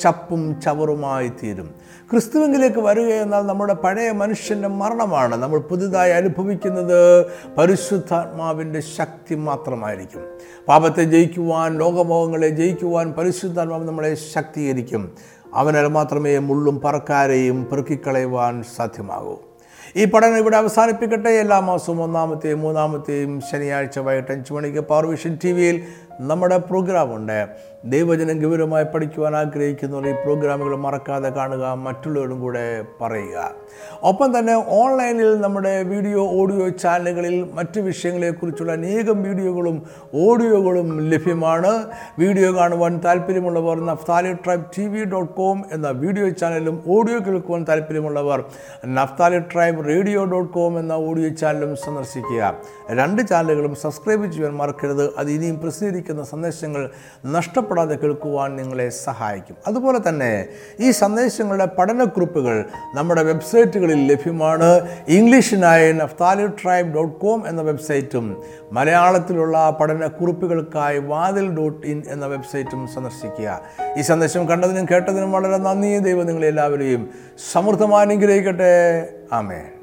ചപ്പും ചവറുമായി തീരും. ക്രിസ്തുവെങ്കിലേക്ക് വരിക എന്നാൽ നമ്മുടെ പഴയ മനുഷ്യന്റെ മരണമാണ്. നമ്മൾ പുതുതായി അനുഭവിക്കുന്നത് പരിശുദ്ധാത്മാവിന്റെ ശക്തി മാത്രമായിരിക്കും. പാപത്തെ ജയിക്കുവാൻ ലോകമോഹങ്ങളെ ജയിക്കുവാൻ പരിശുദ്ധാത്മാവ് നമ്മളെ ശക്തീകരിക്കും. അവനാൽ മാത്രമേ മുള്ളും പറക്കാരെയും പെറുക്കിക്കളയുവാൻ സാധ്യമാകൂ. ഈ പഠനം ഇവിടെ അവസാനിപ്പിക്കട്ടെ. എല്ലാ മാസവും ഒന്നാമത്തെയും മൂന്നാമത്തെയും ശനിയാഴ്ച വൈകിട്ട് അഞ്ച് മണിക്ക് പവർ വിഷൻ ടി വിയിൽ നമ്മുടെ പ്രോഗ്രാമുണ്ട് ദൈവജനം ഗൗരവമായി പഠിക്കുവാൻ ആഗ്രഹിക്കുന്നവർ ഈ പ്രോഗ്രാമുകൾ മറക്കാതെ കാണുക മറ്റുള്ളവരും കൂടെ പറയുക. ഒപ്പം തന്നെ ഓൺലൈനിൽ നമ്മുടെ വീഡിയോ ഓഡിയോ ചാനലുകളിൽ മറ്റ് വിഷയങ്ങളെക്കുറിച്ചുള്ള അനേകം വീഡിയോകളും ഓഡിയോകളും ലഭ്യമാണ്. വീഡിയോ കാണുവാൻ താല്പര്യമുള്ളവർ Naphtali tribe T V dot com എന്ന വീഡിയോ ചാനലും ഓഡിയോ കേൾക്കുവാൻ താല്പര്യമുള്ളവർ Naphtali tribe radio dot com എന്ന ഓഡിയോ ചാനലും സന്ദർശിക്കുക. രണ്ട് ചാനലുകളും സബ്സ്ക്രൈബ് ചെയ്യാൻ മറക്കരുത്. അത് ഇനിയും പ്രസിദ്ധീകരിക്കുന്ന സന്ദേശങ്ങൾ നഷ്ടപ്പെടാതെ കേൾക്കുവാൻ നിങ്ങളെ സഹായിക്കും. അതുപോലെ തന്നെ ഈ സന്ദേശങ്ങളുടെ പഠനക്കുറിപ്പുകൾ നമ്മുടെ വെബ്സൈറ്റുകളിൽ ലഭ്യമാണ്. ഇംഗ്ലീഷിനായി നഫ്താലി ട്രൈബ് ഡോട്ട് കോം എന്ന വെബ്സൈറ്റും മലയാളത്തിലുള്ള പഠനക്കുറിപ്പുകൾക്കായി വാതിൽ ഡോട്ട് ഇൻ എന്ന വെബ്സൈറ്റും സന്ദർശിക്കുക. ഈ സന്ദേശം കണ്ടതിനും കേട്ടതിനും വളരെ നന്ദി. ദൈവം നിങ്ങളെല്ലാവരെയും സമൃദ്ധമായി അനുഗ്രഹിക്കട്ടെ. ആമേൻ.